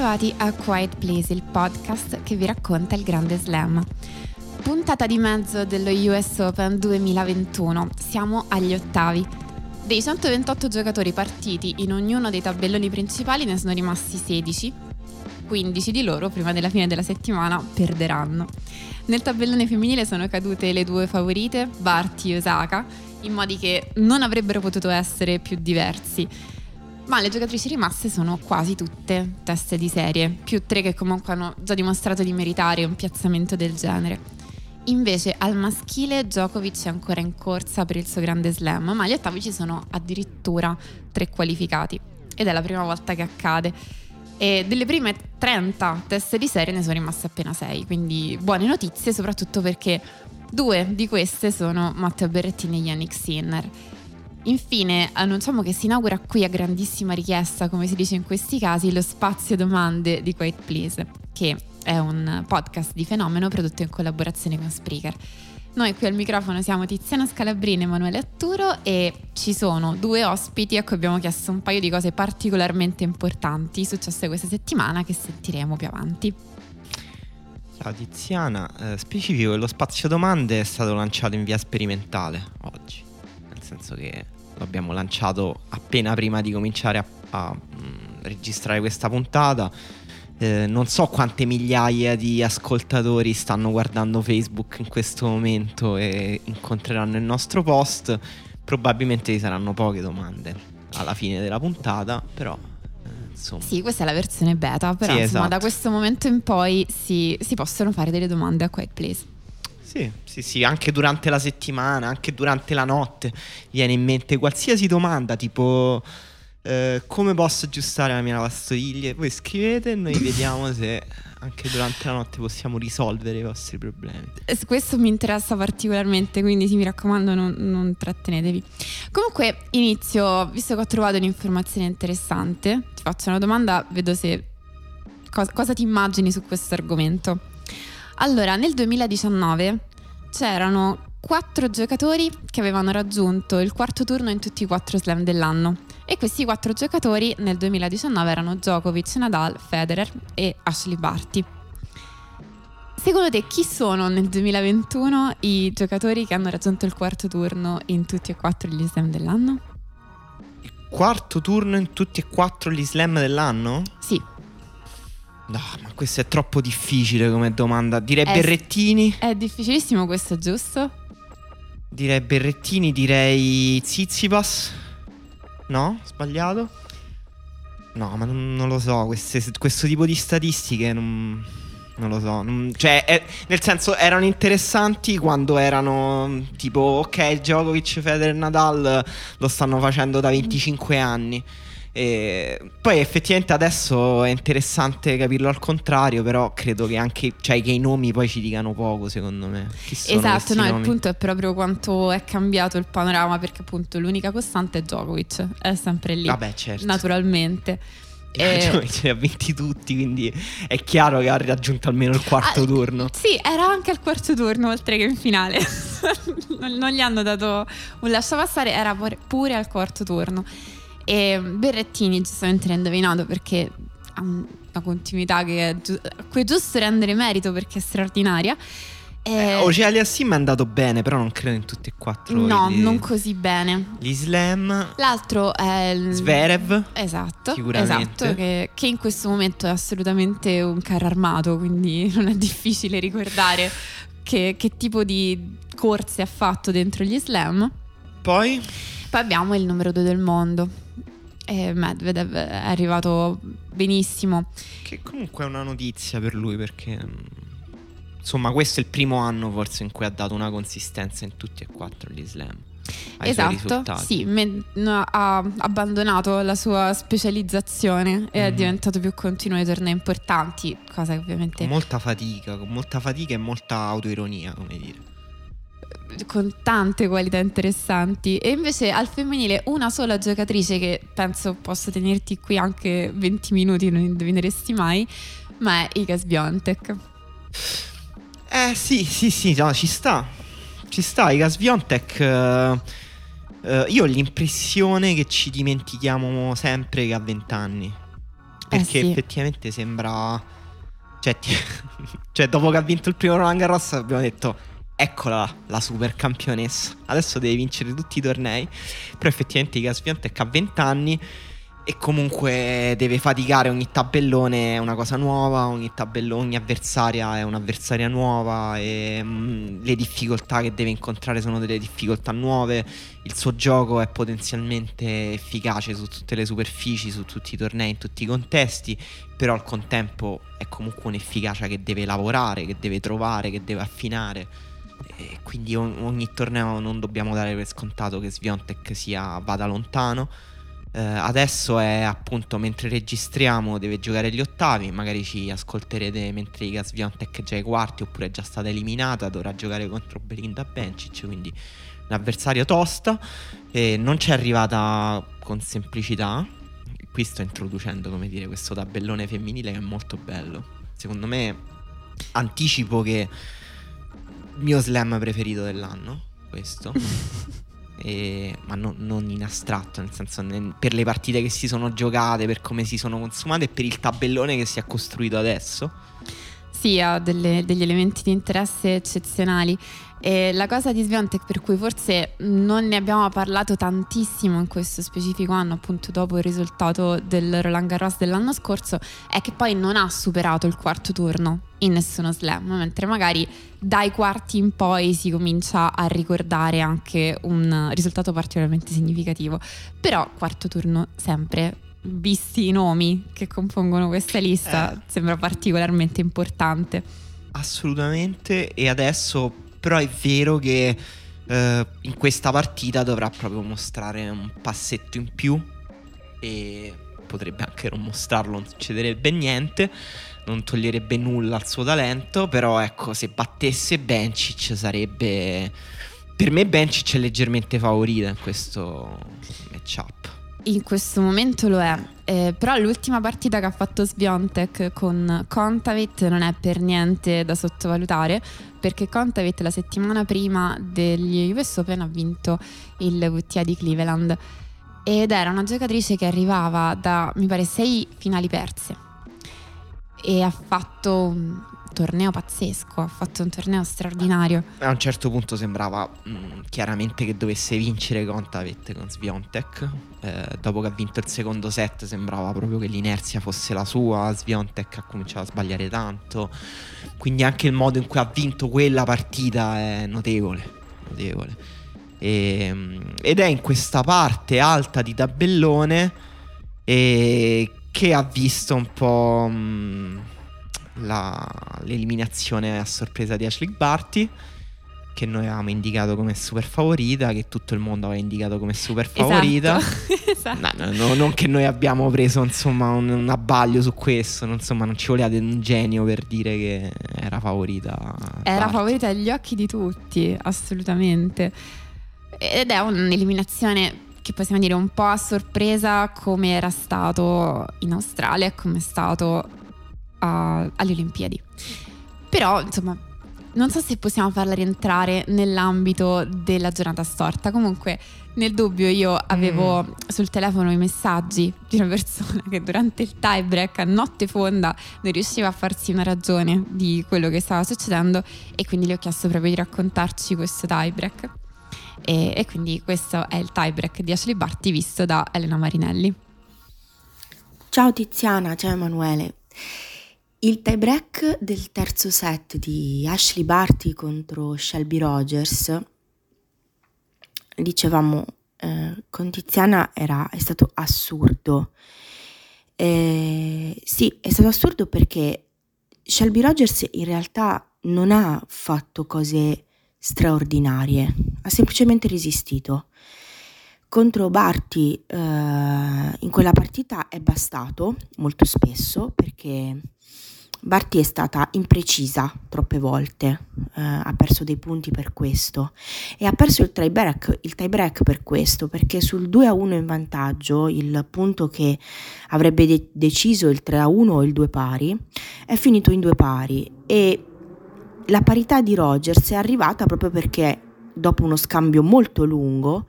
Bentrovati a Quiet Place, il podcast che vi racconta il Grande Slam. Puntata di mezzo dello US Open 2021. Siamo agli ottavi. Dei 128 giocatori partiti in ognuno dei tabelloni principali ne sono rimasti 16. 15 di loro, prima della fine della settimana, perderanno. Nel tabellone femminile sono cadute le due favorite, Barty e Osaka, in modi che non avrebbero potuto essere più diversi ma le giocatrici rimaste sono quasi tutte teste di serie, più tre che comunque hanno già dimostrato di meritare un piazzamento del genere. Invece al maschile Djokovic è ancora in corsa per il suo grande slam, ma agli ottavi ci sono addirittura tre qualificati ed è la prima volta che accade. E delle prime 30 teste di serie ne sono rimaste appena 6, quindi buone notizie soprattutto perché due di queste sono Matteo Berrettini e Yannick Sinner. Infine, annunciamo che si inaugura qui a grandissima richiesta, come si dice in questi casi, lo spazio domande di Quiet Please, che è un podcast di fenomeno prodotto in collaborazione con Spreaker. Noi qui al microfono siamo Tiziana Scalabrini e Emanuele Atturo e ci sono due ospiti a cui abbiamo chiesto un paio di cose particolarmente importanti successe questa settimana che sentiremo più avanti. Ciao Tiziana, eh, specifico che lo spazio domande è stato lanciato in via sperimentale oggi senso che lo abbiamo lanciato appena prima di cominciare a, a mh, mm, registrare questa puntata. Eh, non so quante migliaia di ascoltatori stanno guardando Facebook in questo momento e incontreranno il nostro post. Probabilmente ci saranno poche domande alla fine della puntata, però eh, Insomma. Sì, questa è la versione beta, però sì, insomma, esatto. da questo momento in poi si, si, possono fare delle domande a Quiet Place. Sì, sì, sì, anche durante la settimana, anche durante la notte viene in mente qualsiasi domanda, tipo eh, come posso aggiustare la mia lavastoviglie? Voi scrivete e noi vediamo se anche durante la notte possiamo risolvere i vostri problemi. Eh, questo mi interessa particolarmente, quindi sì, mi raccomando non, non trattenetevi. Comunque inizio, visto che ho trovato un'informazione interessante, ti faccio una domanda, vedo se cosa, cosa ti immagini su questo argomento. Allora, nel 2019 c'erano quattro giocatori che avevano raggiunto il quarto turno in tutti i quattro slam dell'anno. E questi quattro giocatori nel 2019 erano Djokovic, Nadal, Federer e Ashley Barty. Secondo te chi sono nel 2021 i giocatori che hanno raggiunto il quarto turno in tutti e quattro gli slam dell'anno? Il quarto turno in tutti e quattro gli slam dell'anno? Sì. No, ma questo è troppo difficile come domanda. Direi è, Berrettini. È difficilissimo questo, giusto? Direi Berrettini, direi Zizipas. No? Sbagliato? No, ma non, non lo so. Queste, questo tipo di statistiche non, non lo so. Non, cioè, è, nel senso, erano interessanti quando erano tipo, ok, Djokovic, Federer, Nadal lo stanno facendo da 25 anni. E poi effettivamente adesso è interessante capirlo al contrario, però credo che anche cioè, che i nomi poi ci dicano poco, secondo me. esatto, no, nomi? il punto è proprio quanto è cambiato il panorama, perché appunto l'unica costante è Djokovic, è sempre lì. Vabbè, certo. Naturalmente. E... Ce li ha vinti tutti, quindi è chiaro che ha raggiunto almeno il quarto ah, turno. Sì, era anche al quarto turno, oltre che in finale. non gli hanno dato un lascia passare, era pure al quarto turno. E Berrettini giustamente l'ha indovinato perché ha una continuità che è gi- a cui è giusto rendere merito perché è straordinaria. E... Eh, Ocealia Sim è andato bene, però non credo in tutti e quattro. No, gli... non così bene. Gli slam. L'altro è il... Sverev. Esatto. Sicuramente. Esatto, che, che, in questo momento è assolutamente un carro armato, quindi non è difficile ricordare che, che tipo di corse ha fatto dentro gli slam. Poi? Poi abbiamo il numero 2 del mondo. E Medvedev è arrivato benissimo. Che comunque è una notizia per lui perché insomma questo è il primo anno forse in cui ha dato una consistenza in tutti e quattro gli slam. Esatto, sì, me, no, ha abbandonato la sua specializzazione e mm. è mhm. diventato più continuo ai tornei importanti, cosa che ovviamente... Con molta fatica, con molta fatica e molta autoironia, come dire con tante qualità interessanti. E invece al femminile una sola giocatrice che penso possa tenerti qui anche 20 minuti non indovineresti mai ma è Iga Sbiontek eh sì sì sì no, ci sta. Ci sta Iga Sbiontek uh, uh, io ho l'impressione che ci dimentichiamo sempre che ha 20 anni perché Eh sì. effettivamente sembra... Cioè, ti- cioè, dopo che ha vinto il primo Roland Garros abbiamo detto eccola la super campionessa. Adesso deve vincere tutti i tornei. Però effettivamente Iga Swiatek ha 20 anni e comunque deve faticare ogni tabellone è una cosa nuova, ogni tabellone, ogni avversaria è un'avversaria nuova e mm, le difficoltà che deve incontrare sono delle difficoltà nuove. Il suo gioco è potenzialmente efficace su tutte le superfici, su tutti i tornei, in tutti i contesti, però al contempo è comunque un'efficacia che deve lavorare, che deve trovare, che deve affinare. E quindi ogni torneo non dobbiamo dare per scontato che Sviontek sia, vada lontano. Eh, adesso è appunto mentre registriamo deve giocare gli ottavi, magari ci ascolterete mentre Iga Swiatek è già ai quarti oppure è già stata eliminata, dovrà giocare contro Belinda Bencic, quindi un avversario tosta e non ci è arrivata con semplicità. Qui sto introducendo, come dire, questo tabellone femminile che è molto bello. Secondo me anticipo che mio slam preferito dell'anno, questo. E- ma no- non in astratto, nel senso ne- per le partite che si sono giocate, per come si sono consumate e per il tabellone che si è costruito adesso. Sì, ha delle- degli elementi di interesse eccezionali. E la cosa di Sviontek per cui forse non ne abbiamo parlato tantissimo in questo specifico anno, appunto dopo il risultato del Roland Garros dell'anno scorso, è che poi non ha superato il quarto turno in nessuno slam, mentre magari dai quarti in poi si comincia a ricordare anche un risultato particolarmente significativo. Però quarto turno sempre, visti i nomi che compongono questa lista, Eh. sembra particolarmente importante. Assolutamente. E adesso, però, è vero che eh, in questa partita dovrà proprio mostrare un passetto in più. E potrebbe anche non mostrarlo, non succederebbe niente. Non toglierebbe nulla al suo talento. Però, ecco, se battesse Bencic sarebbe. Per me, Bencic è leggermente favorita in questo matchup. In questo momento lo è, eh, però l'ultima partita che ha fatto Sviontek con Kontaveit non è per niente da sottovalutare perché Kontaveit la settimana prima degli US Open ha vinto il WTA di Cleveland. Ed era una giocatrice che arrivava da mi pare sei finali perse. E ha fatto torneo pazzesco, ha fatto un torneo straordinario. A un certo punto sembrava mh, chiaramente che dovesse vincere Kontaveit con Sviontek. Eh, dopo che ha vinto il secondo set sembrava proprio che l'inerzia fosse la sua. Sviontek ha cominciato a sbagliare tanto. Quindi anche il modo in cui ha vinto quella partita è notevole. Notevole. E, mh, ed è in questa parte alta di tabellone e che ha visto un po' mh, la- l'eliminazione a sorpresa di Ashley Barty che noi avevamo indicato come super favorita che tutto il mondo aveva indicato come super favorita Esatto. Esatto. No, no, no, non che noi abbiamo preso insomma un, un abbaglio su questo non- insomma non ci voleva un genio per dire che era favorita Era Barty. favorita agli occhi di tutti, assolutamente. Ed è un'eliminazione che possiamo dire un po' a sorpresa come era stato in Australia e come è stato a- alle Olimpiadi. Però, insomma, non so se possiamo farla rientrare nell'ambito della giornata storta. Comunque, nel dubbio, io avevo Mm. sul telefono i messaggi di una persona che durante il tie break a notte fonda non riusciva a farsi una ragione di quello che stava succedendo e quindi le ho chiesto proprio di raccontarci questo tie break. E, e quindi questo è il tie break di Ashley Barty visto da Elena Marinelli. Ciao Tiziana, ciao Emanuele. Il tie-break del terzo set di Ashley Barty contro Shelby Rogers, dicevamo eh, con Tiziana era, è stato assurdo. Eh, sì, è stato assurdo perché Shelby Rogers in realtà non ha fatto cose straordinarie, ha semplicemente resistito. Contro Barty eh, in quella partita è bastato molto spesso perché Barty è stata imprecisa troppe volte, eh, ha perso dei punti per questo e ha perso il tie break, il tie break per questo perché sul 2 a 1 in vantaggio, il punto che avrebbe de- deciso il 3 a 1 o il 2 pari, è finito in due pari e la parità di Rogers è arrivata proprio perché dopo uno scambio molto lungo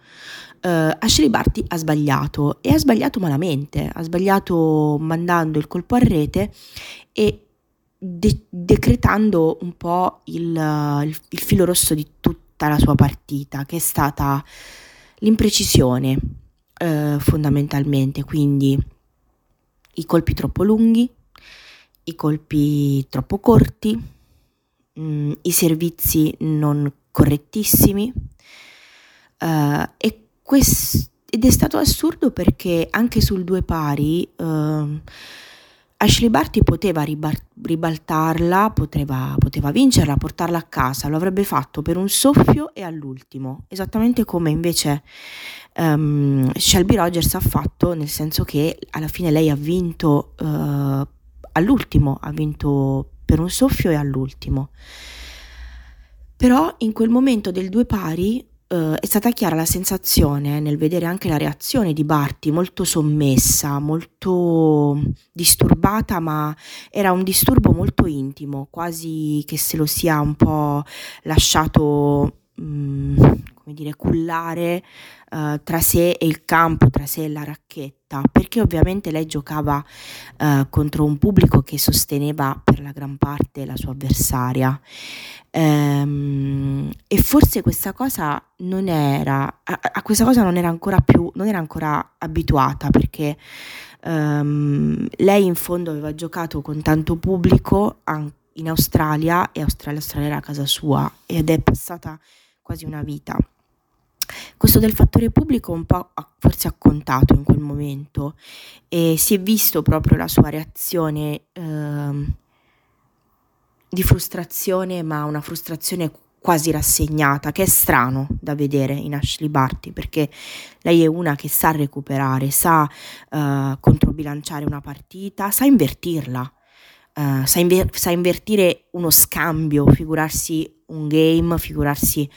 uh, Ashley Barty ha sbagliato e ha sbagliato malamente, ha sbagliato mandando il colpo a rete e de- decretando un po' il, il, il filo rosso di tutta la sua partita, che è stata l'imprecisione eh, fondamentalmente, quindi i colpi troppo lunghi, i colpi troppo corti, mh, mm, i servizi non correttissimi uh, e quest- ed è stato assurdo perché anche sul due pari uh, Ashley Barty poteva ribar- ribaltarla, poteva, poteva vincerla, portarla a casa, lo avrebbe fatto per un soffio e all'ultimo, esattamente come invece um, Shelby Rogers ha fatto, nel senso che alla fine lei ha vinto uh, all'ultimo, ha vinto per un soffio e all'ultimo. Però in quel momento del due pari Uh, è stata chiara la sensazione nel vedere anche la reazione di Barty, molto sommessa, molto disturbata, ma era un disturbo molto intimo, quasi che se lo sia un po' lasciato, um, come dire, cullare uh, tra sé e il campo, tra sé e la racchetta, perché ovviamente lei giocava uh, contro un pubblico che sosteneva per la gran parte la sua avversaria Ehm, e forse questa cosa non era, a, a, questa cosa non era ancora più, non era ancora abituata perché ehm, lei in fondo aveva giocato con tanto pubblico in Australia e Australia, Australia era casa sua ed è passata quasi una vita. Questo del fattore pubblico un po' forse ha contato in quel momento e si è visto proprio la sua reazione eh, di frustrazione, ma una frustrazione quasi rassegnata, che è strano da vedere in Ashley Barty, perché lei è una che sa recuperare, sa uh, controbilanciare una partita, sa invertirla. Uh, sa, inver- sa, invertire uno scambio, figurarsi un game, figurarsi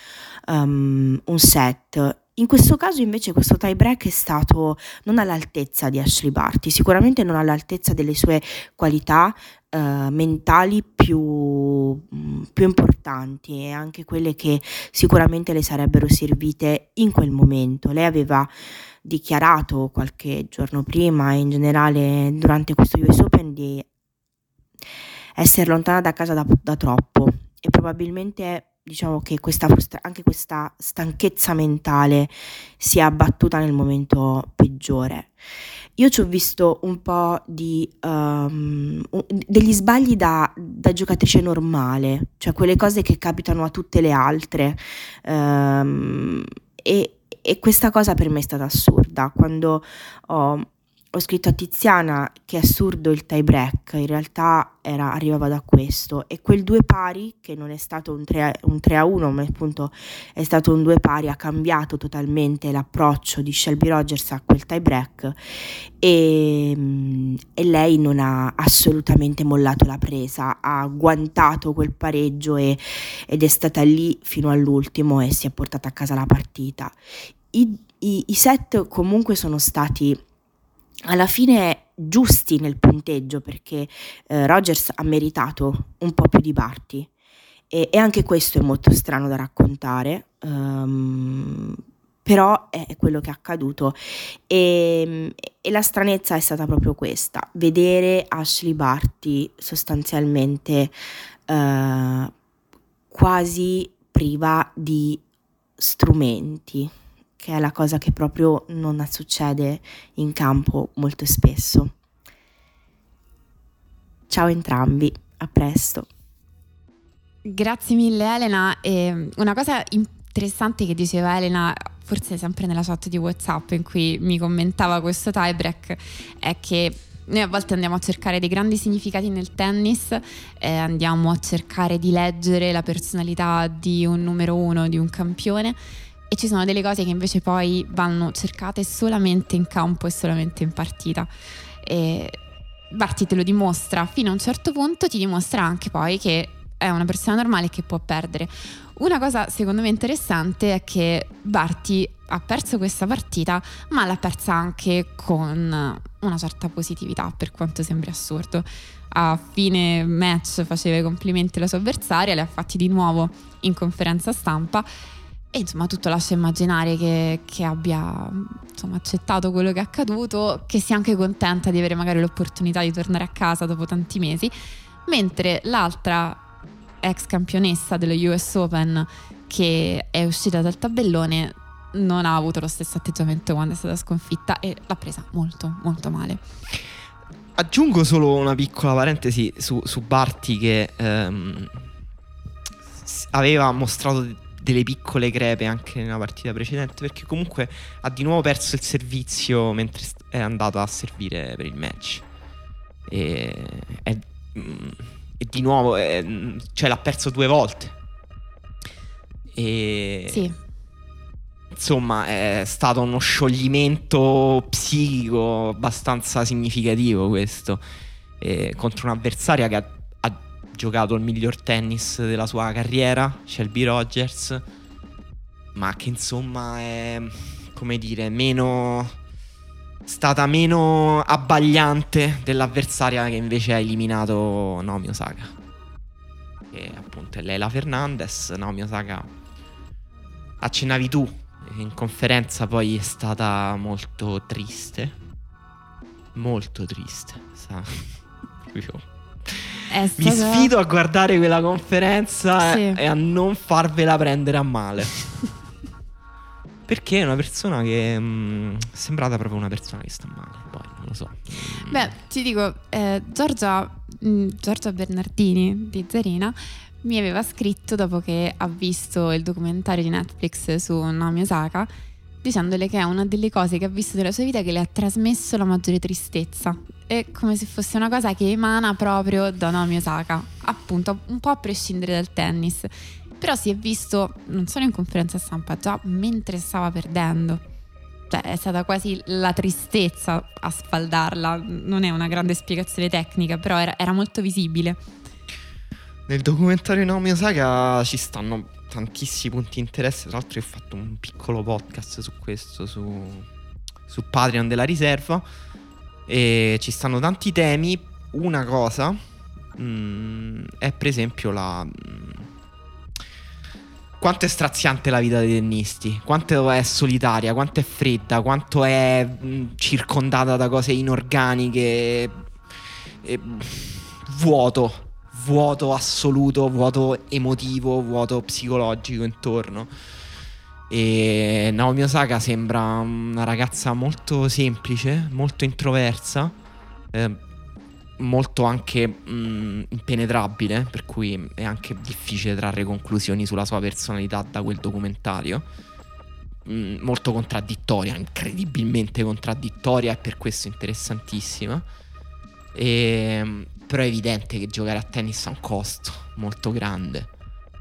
um, un set. In questo caso invece questo tie break è stato non all'altezza di Ashley Barty, sicuramente non all'altezza delle sue qualità uh, mentali più, mm, più, importanti e anche quelle che sicuramente le sarebbero servite in quel momento. Lei aveva dichiarato qualche giorno prima e in generale durante questo US Open di essere lontana da casa da, da troppo e probabilmente diciamo che questa anche questa stanchezza mentale si è abbattuta nel momento peggiore. Io ci ho visto un po' di um, degli sbagli da, da, giocatrice normale, cioè quelle cose che capitano a tutte le altre. Um, e, e questa cosa per me è stata assurda. Quando ho ho scritto a Tiziana che è assurdo il tie break, in realtà era, arrivava da questo e quel due pari che non è stato un 3, un 3 a 1 ma appunto è stato un due pari ha cambiato totalmente l'approccio di Shelby Rogers a quel tie break e, e lei non ha assolutamente mollato la presa, ha agguantato quel pareggio e, ed è stata lì fino all'ultimo e si è portata a casa la partita. I, i, i set comunque sono stati alla fine giusti nel punteggio perché eh, Rogers ha meritato un po' più di Barty e, e anche questo è molto strano da raccontare. Um, però è quello che è accaduto e, e, la stranezza è stata proprio questa, vedere Ashley Barty sostanzialmente uh, quasi priva di strumenti che è la cosa che proprio non succede in campo molto spesso. Ciao entrambi, a presto. Grazie mille Elena. E una cosa interessante che diceva Elena, forse sempre nella chat di WhatsApp in cui mi commentava questo tiebreak, è che noi a volte andiamo a cercare dei grandi significati nel tennis, eh, andiamo a cercare di leggere la personalità di un numero uno, di un campione e ci sono delle cose che invece poi vanno cercate solamente in campo e solamente in partita. E Barty te lo dimostra fino a un certo punto, ti dimostra anche poi che è una persona normale che può perdere. Una cosa secondo me interessante è che Barty ha perso questa partita, ma l'ha persa anche con una certa positività, per quanto sembri assurdo. A fine match faceva i complimenti alla sua avversaria, le ha fatti di nuovo in conferenza stampa e insomma tutto lascia immaginare che, che abbia insomma, accettato quello che è accaduto, che sia anche contenta di avere magari l'opportunità di tornare a casa dopo tanti mesi, mentre l'altra ex campionessa dello US Open che è uscita dal tabellone non ha avuto lo stesso atteggiamento quando è stata sconfitta e l'ha presa molto molto male. Aggiungo solo una piccola parentesi su, su Barti che ehm, aveva mostrato delle piccole crepe anche nella partita precedente perché comunque ha di nuovo perso il servizio mentre è andato a servire per il match e, è, mm, e di nuovo è, cioè l'ha perso due volte e sì. insomma è stato uno scioglimento psichico abbastanza significativo questo e contro un'avversaria che ha giocato il miglior tennis della sua carriera, Shelby Rogers, ma che insomma è, come dire, meno stata meno abbagliante dell'avversaria che invece ha eliminato Naomi Osaka. Che appunto è Leila Fernandez, Naomi Osaka accennavi tu, in conferenza poi è stata molto triste. Molto triste, sa. Stato... Vi sfido a guardare quella conferenza sì. e a non farvela prendere a male. Perché è una persona che mh, mm, è sembrata proprio una persona che sta male. Poi non lo so. Beh, ti dico, eh, Giorgia, mh, mm, Giorgia Bernardini di Zarina mi aveva scritto dopo che ha visto il documentario di Netflix su Naomi Osaka dicendole che è una delle cose che ha visto della sua vita che le ha trasmesso la maggiore tristezza. È come se fosse una cosa che emana proprio da Naomi Osaka, appunto, un po' a prescindere dal tennis. Però si è visto, non solo in conferenza stampa, già mentre stava perdendo. Cioè, è stata quasi la tristezza a sfaldarla. Non è una grande spiegazione tecnica, però era, era molto visibile. Nel documentario Naomi Osaka ci stanno tantissimi punti di interesse. Tra l'altro, io ho fatto un piccolo podcast su questo, su, su Patreon della riserva. E ci stanno tanti temi. Una cosa mh, mm, è, per esempio, la. Mm, quanto è straziante la vita dei tennisti, quanto è solitaria, quanto è fredda, quanto è mm, circondata da cose inorganiche, e, vuoto vuoto assoluto, vuoto emotivo, vuoto psicologico intorno. E Naomi Osaka sembra una ragazza molto semplice, molto introversa, eh, molto anche mh, mm, impenetrabile, per cui è anche difficile trarre conclusioni sulla sua personalità da quel documentario. Mh, molto contraddittoria, incredibilmente contraddittoria e per questo interessantissima. E però è evidente che giocare a tennis ha un costo molto grande.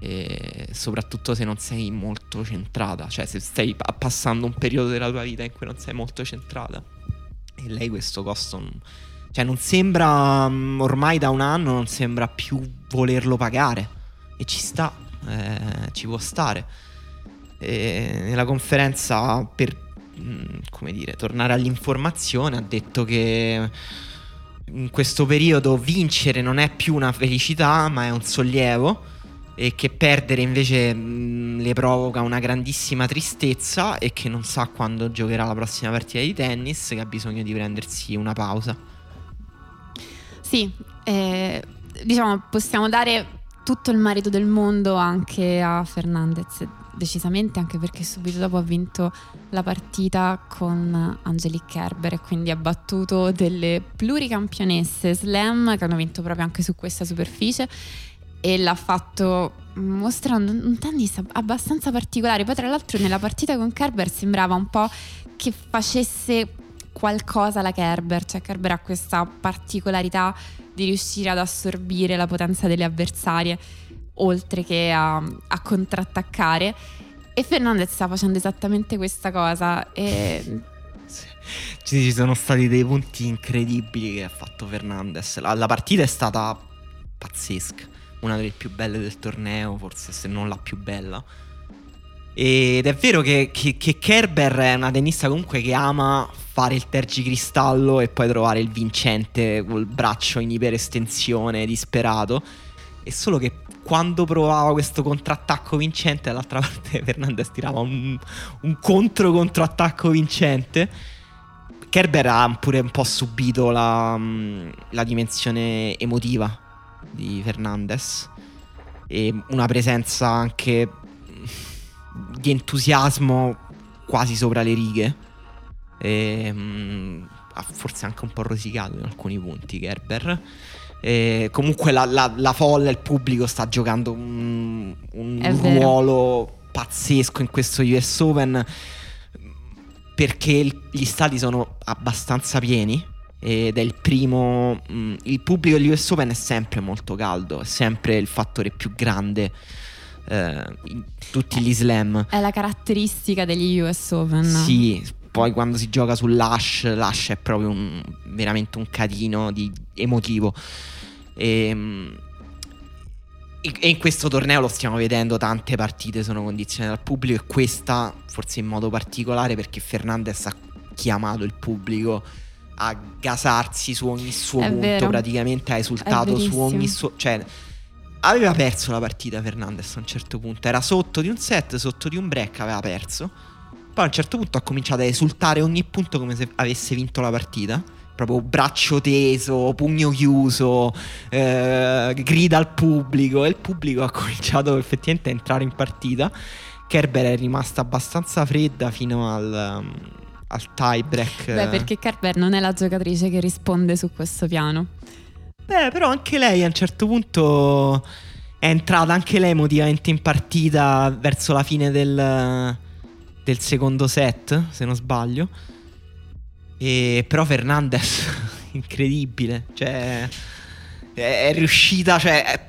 E soprattutto se non sei molto centrata, cioè se stai passando un periodo della tua vita in cui non sei molto centrata. E lei questo costo cioè non sembra mm, ormai da un anno non sembra più volerlo pagare e ci sta, eh, ci può stare. E nella conferenza per mm, come dire, tornare all'informazione ha detto che in questo periodo vincere non è più una felicità, ma è un sollievo e che perdere invece mh, le provoca una grandissima tristezza e che non sa quando giocherà la prossima partita di tennis, che ha bisogno di prendersi una pausa. Sì, eh, diciamo possiamo dare tutto il merito del mondo anche a Fernandez decisamente anche perché subito dopo ha vinto la partita con Angelique Kerber e quindi ha battuto delle pluricampionesse slam che hanno vinto proprio anche su questa superficie e l'ha fatto mostrando un tennis abbastanza particolare. Poi tra l'altro nella partita con Kerber sembrava un po' che facesse qualcosa la Kerber, cioè Kerber ha questa particolarità di riuscire ad assorbire la potenza delle avversarie oltre che a, a contrattaccare. E Fernandez sta facendo esattamente questa cosa. E... Ci sono stati dei punti incredibili che ha fatto Fernandez. La, la, partita è stata pazzesca, una delle più belle del torneo, forse se non la più bella. Ed è vero che, che, che Kerber è una tennista comunque che ama fare il tergicristallo e poi trovare il vincente col braccio in iperestensione disperato è solo che quando provava questo contrattacco vincente, dall'altra parte Fernandez tirava un, un contro-contrattacco vincente. Kerber ha pure un po' subito la, la dimensione emotiva di Fernandez e una presenza anche di entusiasmo quasi sopra le righe. E, mh, forse anche un po' rosicato in alcuni punti Kerber. E comunque la, la, la, folla, il pubblico sta giocando un, un ruolo pazzesco in questo US Open perché gli stati sono abbastanza pieni ed è il primo mh, il pubblico degli US Open è sempre molto caldo è sempre il fattore più grande eh, in tutti gli slam. è la caratteristica degli US Open. Sì poi quando si gioca sull'Ash l'Ash è proprio un, veramente un catino di emotivo. Ehm, e, e in questo torneo lo stiamo vedendo, tante partite sono condizionate dal pubblico e questa forse in modo particolare perché Fernandez ha chiamato il pubblico a gasarsi su ogni suo È punto, vero. praticamente ha esultato su ogni suo... Cioè, aveva perso la partita Fernandez a un certo punto, era sotto di un set, sotto di un break, aveva perso. Poi a un certo punto ha cominciato a esultare ogni punto come se avesse vinto la partita proprio braccio teso, pugno chiuso, eh, grida al pubblico e il pubblico ha cominciato effettivamente a entrare in partita. Kerber è rimasta abbastanza fredda fino al, um, al tie break. Beh, perché Kerber non è la giocatrice che risponde su questo piano. Beh, però anche lei a un certo punto è entrata anche lei emotivamente in partita verso la fine del, del secondo set, se non sbaglio. E però Fernandez, incredibile, cioè è, è riuscita, cioè, è,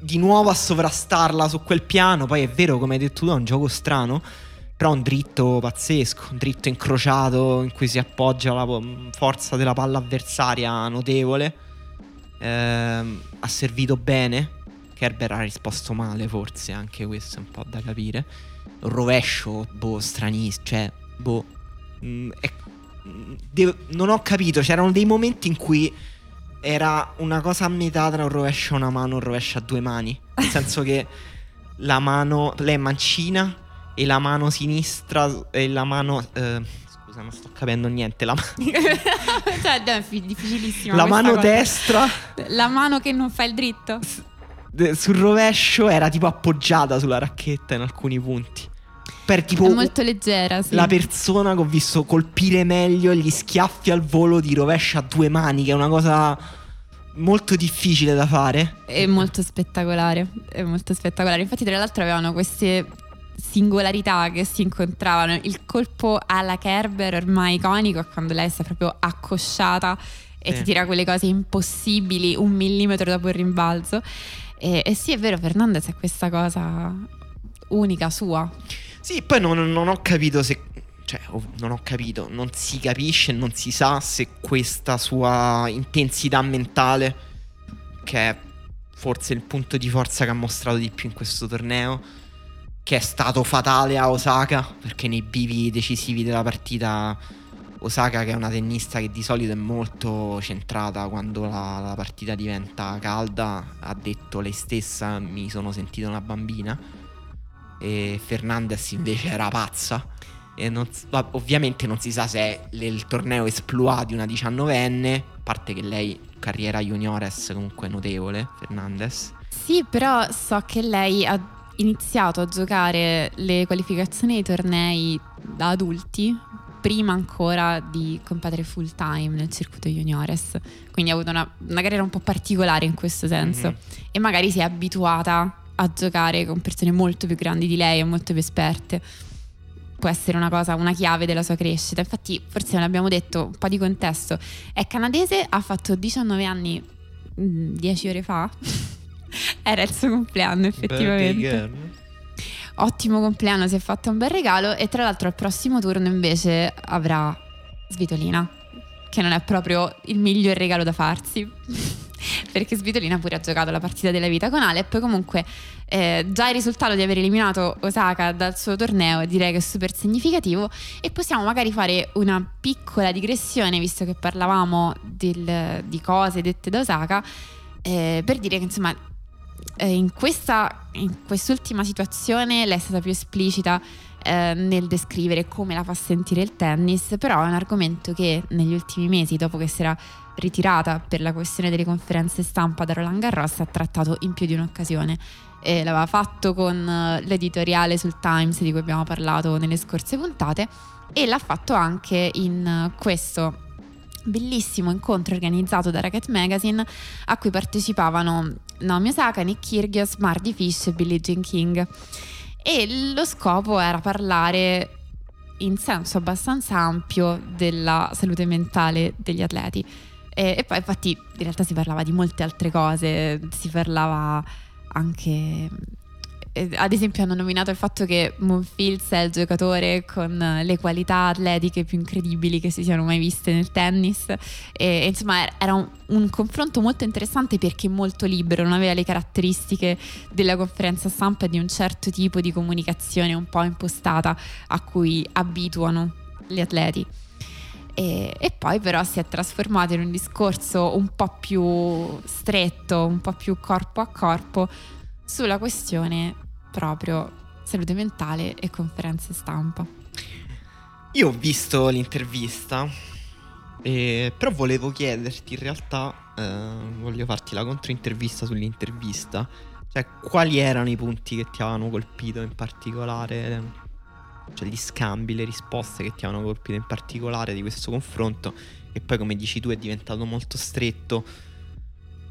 di nuovo a sovrastarla su quel piano. Poi è vero, come hai detto tu, è un gioco strano. Però un dritto pazzesco, un dritto incrociato in cui si appoggia la forza della palla avversaria notevole. Eh, ha servito bene. Kerber ha risposto male, forse anche questo è un po' da capire. Un rovescio, boh, stranissimo. Cioè, boh. Mh, è de- non ho capito, c'erano dei momenti in cui era una cosa a metà tra un rovescio a una mano e un rovescio a due mani. Nel senso che la mano, lei è mancina e la mano sinistra e la mano... Eh, scusa, non sto capendo niente. La, cioè, è difficilissima. La mano cosa. destra... La mano che non fa il dritto. Sul rovescio era tipo appoggiata sulla racchetta in alcuni punti per tipo è molto leggera, sì. la persona che ho visto colpire meglio gli schiaffi al volo di rovescia a due mani, che è una cosa molto difficile da fare. È molto spettacolare, è molto spettacolare. Infatti tra l'altro avevano queste singolarità che si incontravano. Il colpo alla Kerber ormai iconico quando lei sta proprio accosciata e Sì. ti tira quelle cose impossibili un millimetro dopo il rimbalzo. E, e sì, è vero, Fernandez è questa cosa unica sua. Sì, poi non, non ho capito se. Cioè, non ho capito, non si capisce, non si sa se questa sua intensità mentale, che è forse il punto di forza che ha mostrato di più in questo torneo, che è stato fatale a Osaka, perché nei bivi decisivi della partita Osaka, che è una tennista che di solito è molto centrata quando la, la partita diventa calda, ha detto lei stessa mi sono sentita una bambina e Fernandez invece era pazza. Non ovviamente non si sa se è il torneo esploit di una 19enne, a parte che lei carriera juniores comunque notevole, Fernandez. Sì, però so che lei ha iniziato a giocare le qualificazioni dei tornei da adulti prima ancora di competere full time nel circuito juniores. Quindi ha avuto una, una carriera un po' particolare in questo senso. Mhm. E magari si è abituata a giocare con persone molto più grandi di lei e molto più esperte. Può essere una cosa, una chiave della sua crescita. Infatti, forse non abbiamo detto un po' di contesto. È canadese, ha fatto 19 anni 10 ore fa. Era il suo compleanno, effettivamente. Ottimo compleanno, si è fatto un bel regalo. E tra l'altro, al prossimo turno invece avrà Svitolina, che non è proprio il miglior regalo da farsi. Perché Svitolina pure ha giocato la partita della vita con Alep. Comunque, eh, già il risultato di aver eliminato Osaka dal suo torneo direi che è super significativo. E possiamo magari fare una piccola digressione, visto che parlavamo del- di cose dette da Osaka, eh, per dire che insomma eh, in, questa, in quest'ultima situazione lei è stata più esplicita eh, nel descrivere come la fa sentire il tennis, però è un argomento che negli ultimi mesi, dopo che si era ritirata per la questione delle conferenze stampa da Roland Garros, ha trattato in più di un'occasione. E l'aveva fatto con eh, l'editoriale sul Times di cui abbiamo parlato nelle scorse puntate e l'ha fatto anche in questo bellissimo incontro organizzato da Racket Magazine a cui partecipavano Naomi Osaka, Nick Kyrgios, Mardi Fish e Billie Jean King. E lo scopo era parlare in senso abbastanza ampio della salute mentale degli atleti. E, e, poi infatti in realtà si parlava di molte altre cose, si parlava anche ad esempio hanno nominato il fatto che Monfils è il giocatore con le qualità atletiche più incredibili che si siano mai viste nel tennis e, insomma era un, un, confronto molto interessante perché molto libero, non aveva le caratteristiche della conferenza stampa di un certo tipo di comunicazione un po' impostata a cui abituano gli atleti. E, e, poi però si è trasformato in un discorso un po' più stretto, un po' più corpo a corpo sulla questione proprio salute mentale e conferenze stampa. Io ho visto l'intervista, eh, però volevo chiederti in realtà, eh, voglio farti la controintervista sull'intervista, cioè quali erano i punti che ti avevano colpito in particolare, cioè gli scambi, le risposte che ti avevano colpito in particolare di questo confronto, che poi come dici tu è diventato molto stretto.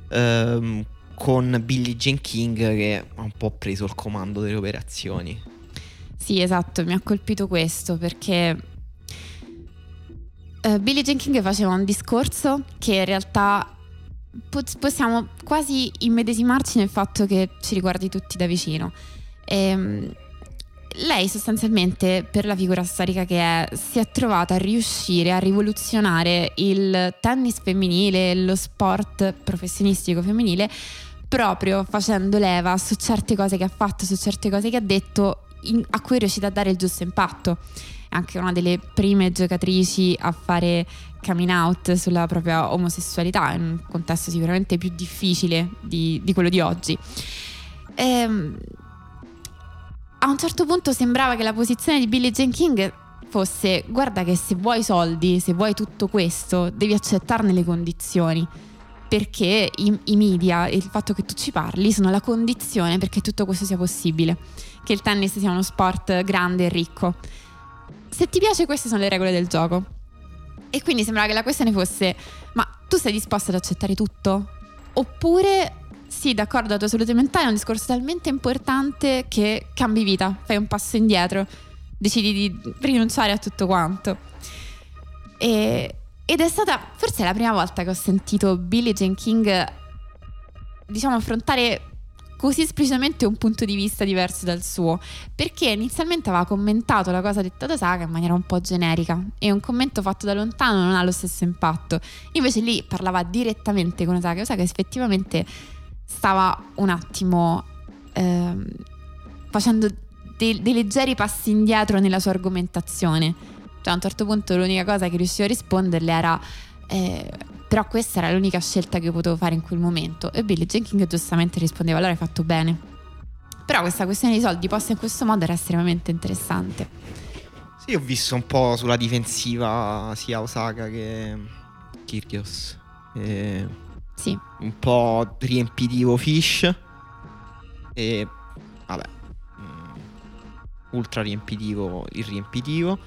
Ehm, con Billie Jean King che ha un po' preso il comando delle operazioni. Sì, esatto, mi ha colpito questo perché uh, Billie Jean King faceva un discorso che in realtà possiamo quasi immedesimarci nel fatto che ci riguardi tutti da vicino. E, ehm, lei sostanzialmente, per la figura storica che è, si è trovata a riuscire a rivoluzionare il tennis femminile, lo sport professionistico femminile, proprio facendo leva su certe cose che ha fatto, su certe cose che ha detto, in, a cui è riuscita a dare il giusto impatto. È anche una delle prime giocatrici a fare coming out sulla propria omosessualità, in un contesto sicuramente più difficile di, di quello di oggi. Ehm, a un certo punto sembrava che la posizione di Billie Jean King fosse guarda che se vuoi soldi, se vuoi tutto questo, devi accettarne le condizioni perché i, i media e il fatto che tu ci parli sono la condizione perché tutto questo sia possibile, che il tennis sia uno sport grande e ricco. Se ti piace queste sono le regole del gioco. E quindi sembrava che la questione fosse, ma tu sei disposta ad accettare tutto? Oppure sì, d'accordo, la tua salute mentale è un discorso talmente importante che cambi vita, fai un passo indietro, decidi di rinunciare a tutto quanto. E, ed è stata forse la prima volta che ho sentito Billie Jean King, diciamo, affrontare così esplicitamente un punto di vista diverso dal suo, perché inizialmente aveva commentato la cosa detta da Saga in maniera un po' generica. E un commento fatto da lontano non ha lo stesso impatto. Invece lì parlava direttamente con Osaka, Osaka effettivamente stava un attimo ehm, facendo dei, dei leggeri passi indietro nella sua argomentazione cioè, a un certo punto l'unica cosa che riuscivo a risponderle era... Eh, però questa era l'unica scelta che potevo fare in quel momento. E Billy Jenkins giustamente rispondeva, allora hai fatto bene. Però questa questione di soldi posta in questo modo era estremamente interessante. Sì, ho visto un po' sulla difensiva sia Osaka che Kyrgios. E sì. Un po' riempitivo Fish. E vabbè. Mm, ultra riempitivo il riempitivo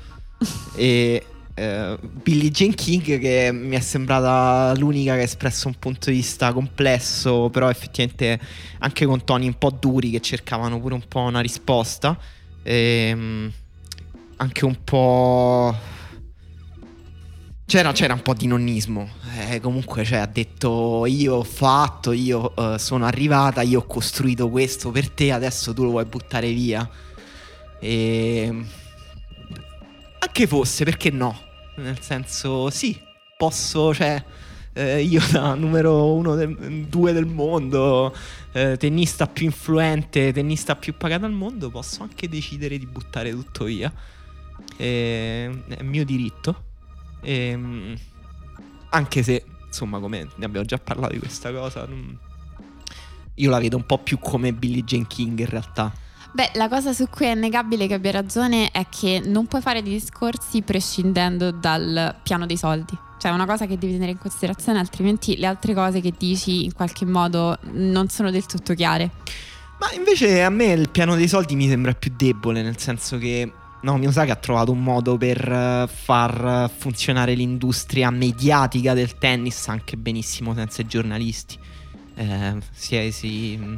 e eh, Billie Jean King che mi è sembrata l'unica che ha espresso un punto di vista complesso, però effettivamente anche con toni un po' duri che cercavano pure un po' una risposta. E, ehm, anche un po'... C'era, c'era, un po' di nonnismo. Eh, comunque cioè, ha detto io ho fatto, io uh, sono arrivata, io ho costruito questo per te, adesso tu lo vuoi buttare via. E ehm, anche fosse, perché no? Nel senso, sì, posso, cioè, eh, io da numero uno, del, due del mondo, eh, tennista più influente, tennista più pagato al mondo, posso anche decidere di buttare tutto via. E, è mio diritto. E, anche se, insomma, come ne abbiamo già parlato di questa cosa, non, io la vedo un po' più come Billie Jean King in realtà. Beh, la cosa su cui è innegabile che abbia ragione è che non puoi fare discorsi prescindendo dal piano dei soldi. Cioè, è una cosa che devi tenere in considerazione, altrimenti le altre cose che dici in qualche modo non sono del tutto chiare. Ma invece a me il piano dei soldi mi sembra più debole, nel senso che No, Miyazaki ha trovato un modo per eh, far funzionare l'industria mediatica del tennis anche benissimo senza i giornalisti. Eh, si, si, mm,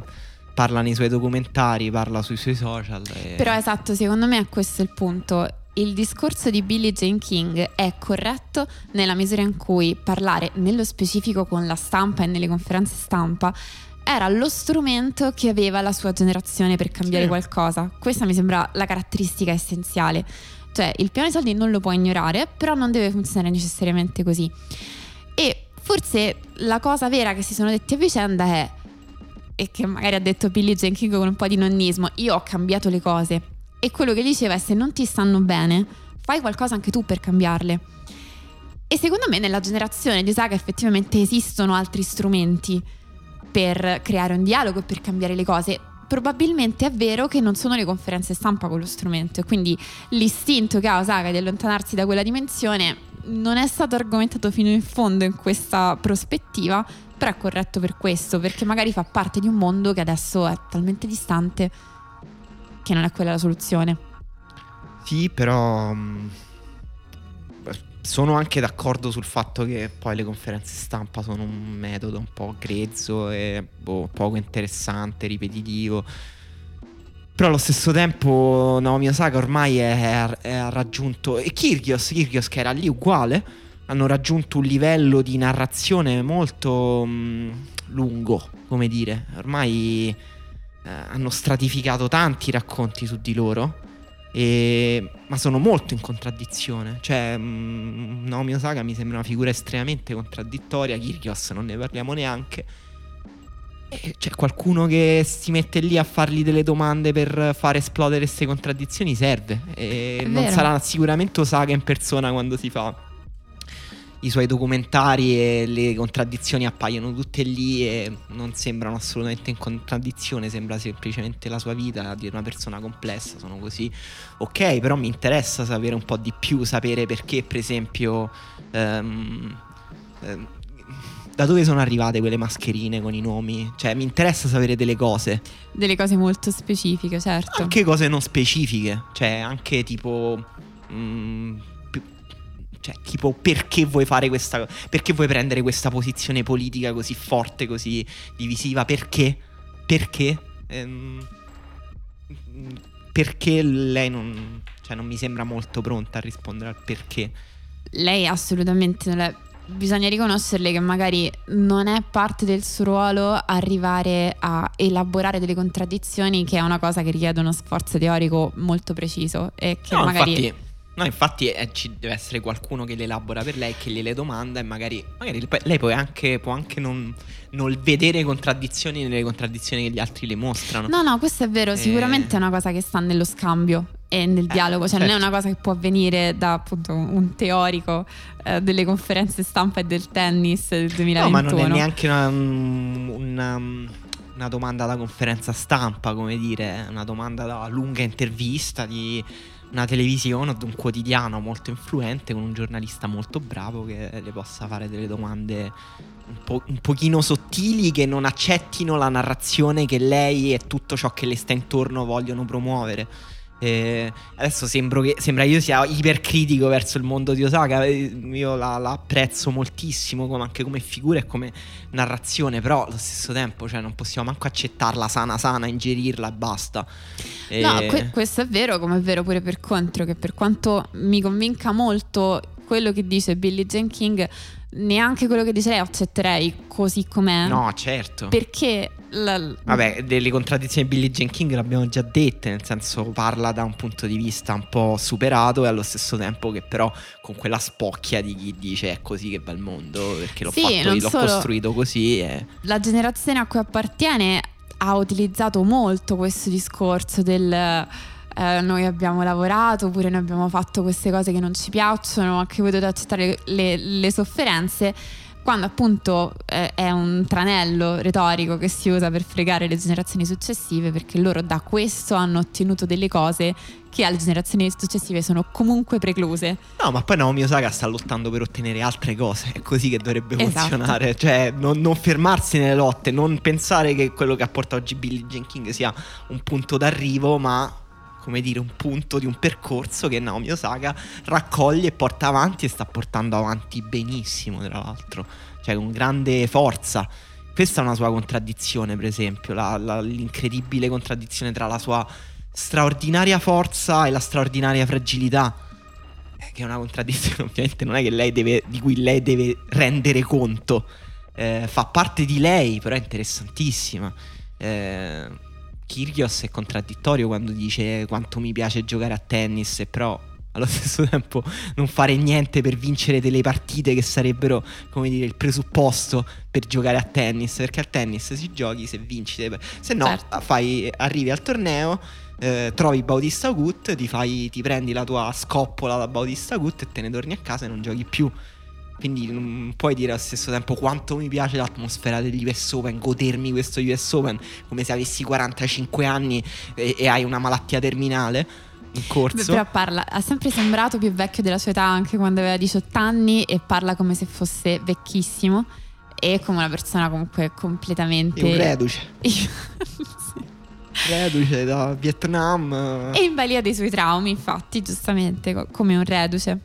parla nei suoi documentari, parla sui suoi social. E... Però esatto, secondo me è questo il punto. Il discorso di Billie Jane King è corretto nella misura in cui parlare nello specifico con la stampa e nelle conferenze stampa era lo strumento che aveva la sua generazione per cambiare sì. qualcosa. Questa mi sembra la caratteristica essenziale. Cioè, il piano dei soldi non lo puoi ignorare, però non deve funzionare necessariamente così. E forse la cosa vera che si sono detti a vicenda è, e che magari ha detto Billy Jenkins con un po' di nonnismo, io ho cambiato le cose. E quello che diceva è se non ti stanno bene, fai qualcosa anche tu per cambiarle. E secondo me nella generazione di Saga effettivamente esistono altri strumenti per creare un dialogo, per cambiare le cose. Probabilmente è vero che non sono le conferenze stampa con lo strumento, quindi l'istinto che ha Osaka di allontanarsi da quella dimensione non è stato argomentato fino in fondo in questa prospettiva, però è corretto per questo, perché magari fa parte di un mondo che adesso è talmente distante che non è quella la soluzione. Sì, però mm, sono anche d'accordo sul fatto che poi le conferenze stampa sono un metodo un po' grezzo e boh, poco interessante, ripetitivo. Però allo stesso tempo Naomi Osaka ormai è raggiunto... E Kyrgios, Kyrgios che era lì uguale, hanno raggiunto un livello di narrazione molto mh, mm, lungo, come dire. Ormai eh, hanno stratificato tanti racconti su di loro e... ma sono molto in contraddizione. Cioè, mh, mm, Naomi Osaka mi sembra una figura estremamente contraddittoria. Kyrgios non ne parliamo neanche. C'è qualcuno che si mette lì a fargli delle domande per far esplodere queste contraddizioni serve. E non sarà sicuramente Osaka in persona quando si fa i suoi documentari e le contraddizioni appaiono tutte lì e non sembrano assolutamente in contraddizione, sembra semplicemente la sua vita di una persona complessa, sono così. Ok, però mi interessa sapere un po' di più, sapere perché per esempio... Um, um, da dove sono arrivate quelle mascherine con i nomi? Cioè, mi interessa sapere delle cose. Delle cose molto specifiche, certo. Anche cose non specifiche. Cioè, anche tipo. Mh, mm, cioè, tipo, perché vuoi fare questa Perché vuoi prendere questa posizione politica così forte, così divisiva? Perché? Perché? Ehm, perché lei non. Cioè, non mi sembra molto pronta a rispondere al perché. Lei assolutamente non è. Bisogna riconoscerle che magari non è parte del suo ruolo arrivare a elaborare delle contraddizioni, che è una cosa che richiede uno sforzo teorico molto preciso. E che no, magari. Infatti No, infatti eh, ci deve essere qualcuno che le elabora per lei, che gliele domanda e magari, magari lei può anche, può anche non, non, vedere contraddizioni nelle contraddizioni che gli altri le mostrano. No, no, questo è vero, sicuramente è una cosa che sta nello scambio e nel eh, dialogo, cioè certo. non è certo. una cosa che può avvenire da appunto un teorico eh, delle conferenze stampa e del tennis del 2021. No, ma non è neanche una, una, una domanda da conferenza stampa, come dire, una domanda da lunga intervista di una televisione o un quotidiano molto influente con un giornalista molto bravo che le possa fare delle domande un, po- un pochino sottili che non accettino la narrazione che lei e tutto ciò che le sta intorno vogliono promuovere. Eh, adesso che, sembra io sia ipercritico verso il mondo di Osaka. Eh, io la, la apprezzo moltissimo come, anche come figura e come narrazione. Però allo stesso tempo, cioè, non possiamo manco accettarla sana sana, ingerirla e basta. E... No, que- questo è vero, come è vero pure per contro. Che per quanto mi convinca molto quello che dice Billie Jean King neanche quello che dice lei accetterei così com'è. No, certo. Perché la... Vabbè, delle contraddizioni di Billie Jean King l'abbiamo già dette, nel senso parla da un punto di vista un po' superato e allo stesso tempo che però con quella spocchia di chi dice è così che va il mondo, perché l'ho, sì, fatto, l'ho costruito così. E... La generazione a cui appartiene ha utilizzato molto questo discorso del eh, noi abbiamo lavorato oppure noi abbiamo fatto queste cose che non ci piacciono, anche voi dovete accettare le, le sofferenze, quando appunto eh, è un tranello retorico che si usa per fregare le generazioni successive perché loro da questo hanno ottenuto delle cose che alle generazioni successive sono comunque precluse. No, ma poi Naomi Osaka sta lottando per ottenere altre cose, è così che dovrebbe Esatto. funzionare, cioè non, non fermarsi nelle lotte, non pensare che quello che ha portato oggi Billie Jean King sia un punto d'arrivo, ma come dire un punto di un percorso che Naomi Osaka raccoglie e porta avanti e sta portando avanti benissimo, tra l'altro, cioè con grande forza. Questa è una sua contraddizione, per esempio, la- la- l'incredibile contraddizione tra la sua straordinaria forza e la straordinaria fragilità. Eh, Che è una contraddizione, ovviamente, non è che lei deve, di cui lei deve rendere conto. Eh, fa parte di lei, però è interessantissima. Eh, Kyrgios è contraddittorio quando dice quanto mi piace giocare a tennis, però allo stesso tempo non fare niente per vincere delle partite che sarebbero, come dire, il presupposto per giocare a tennis. Perché al tennis si giochi se vinci, se- se no Certo. fai, arrivi al torneo. eh, trovi Bautista Gut, ti, fai, ti prendi la tua scoppola da Bautista Gut e te ne torni a casa e non giochi più. Quindi non puoi dire allo stesso tempo quanto mi piace l'atmosfera degli US Open, godermi questo US Open come se avessi 45 anni e, e hai una malattia terminale in corso. Però parla, ha sempre sembrato più vecchio della sua età anche quando aveva 18 anni e parla come se fosse vecchissimo e come una persona comunque completamente... È un reduce, Sì. reduce da Vietnam. E in balia dei suoi traumi, infatti, giustamente, co- come un reduce.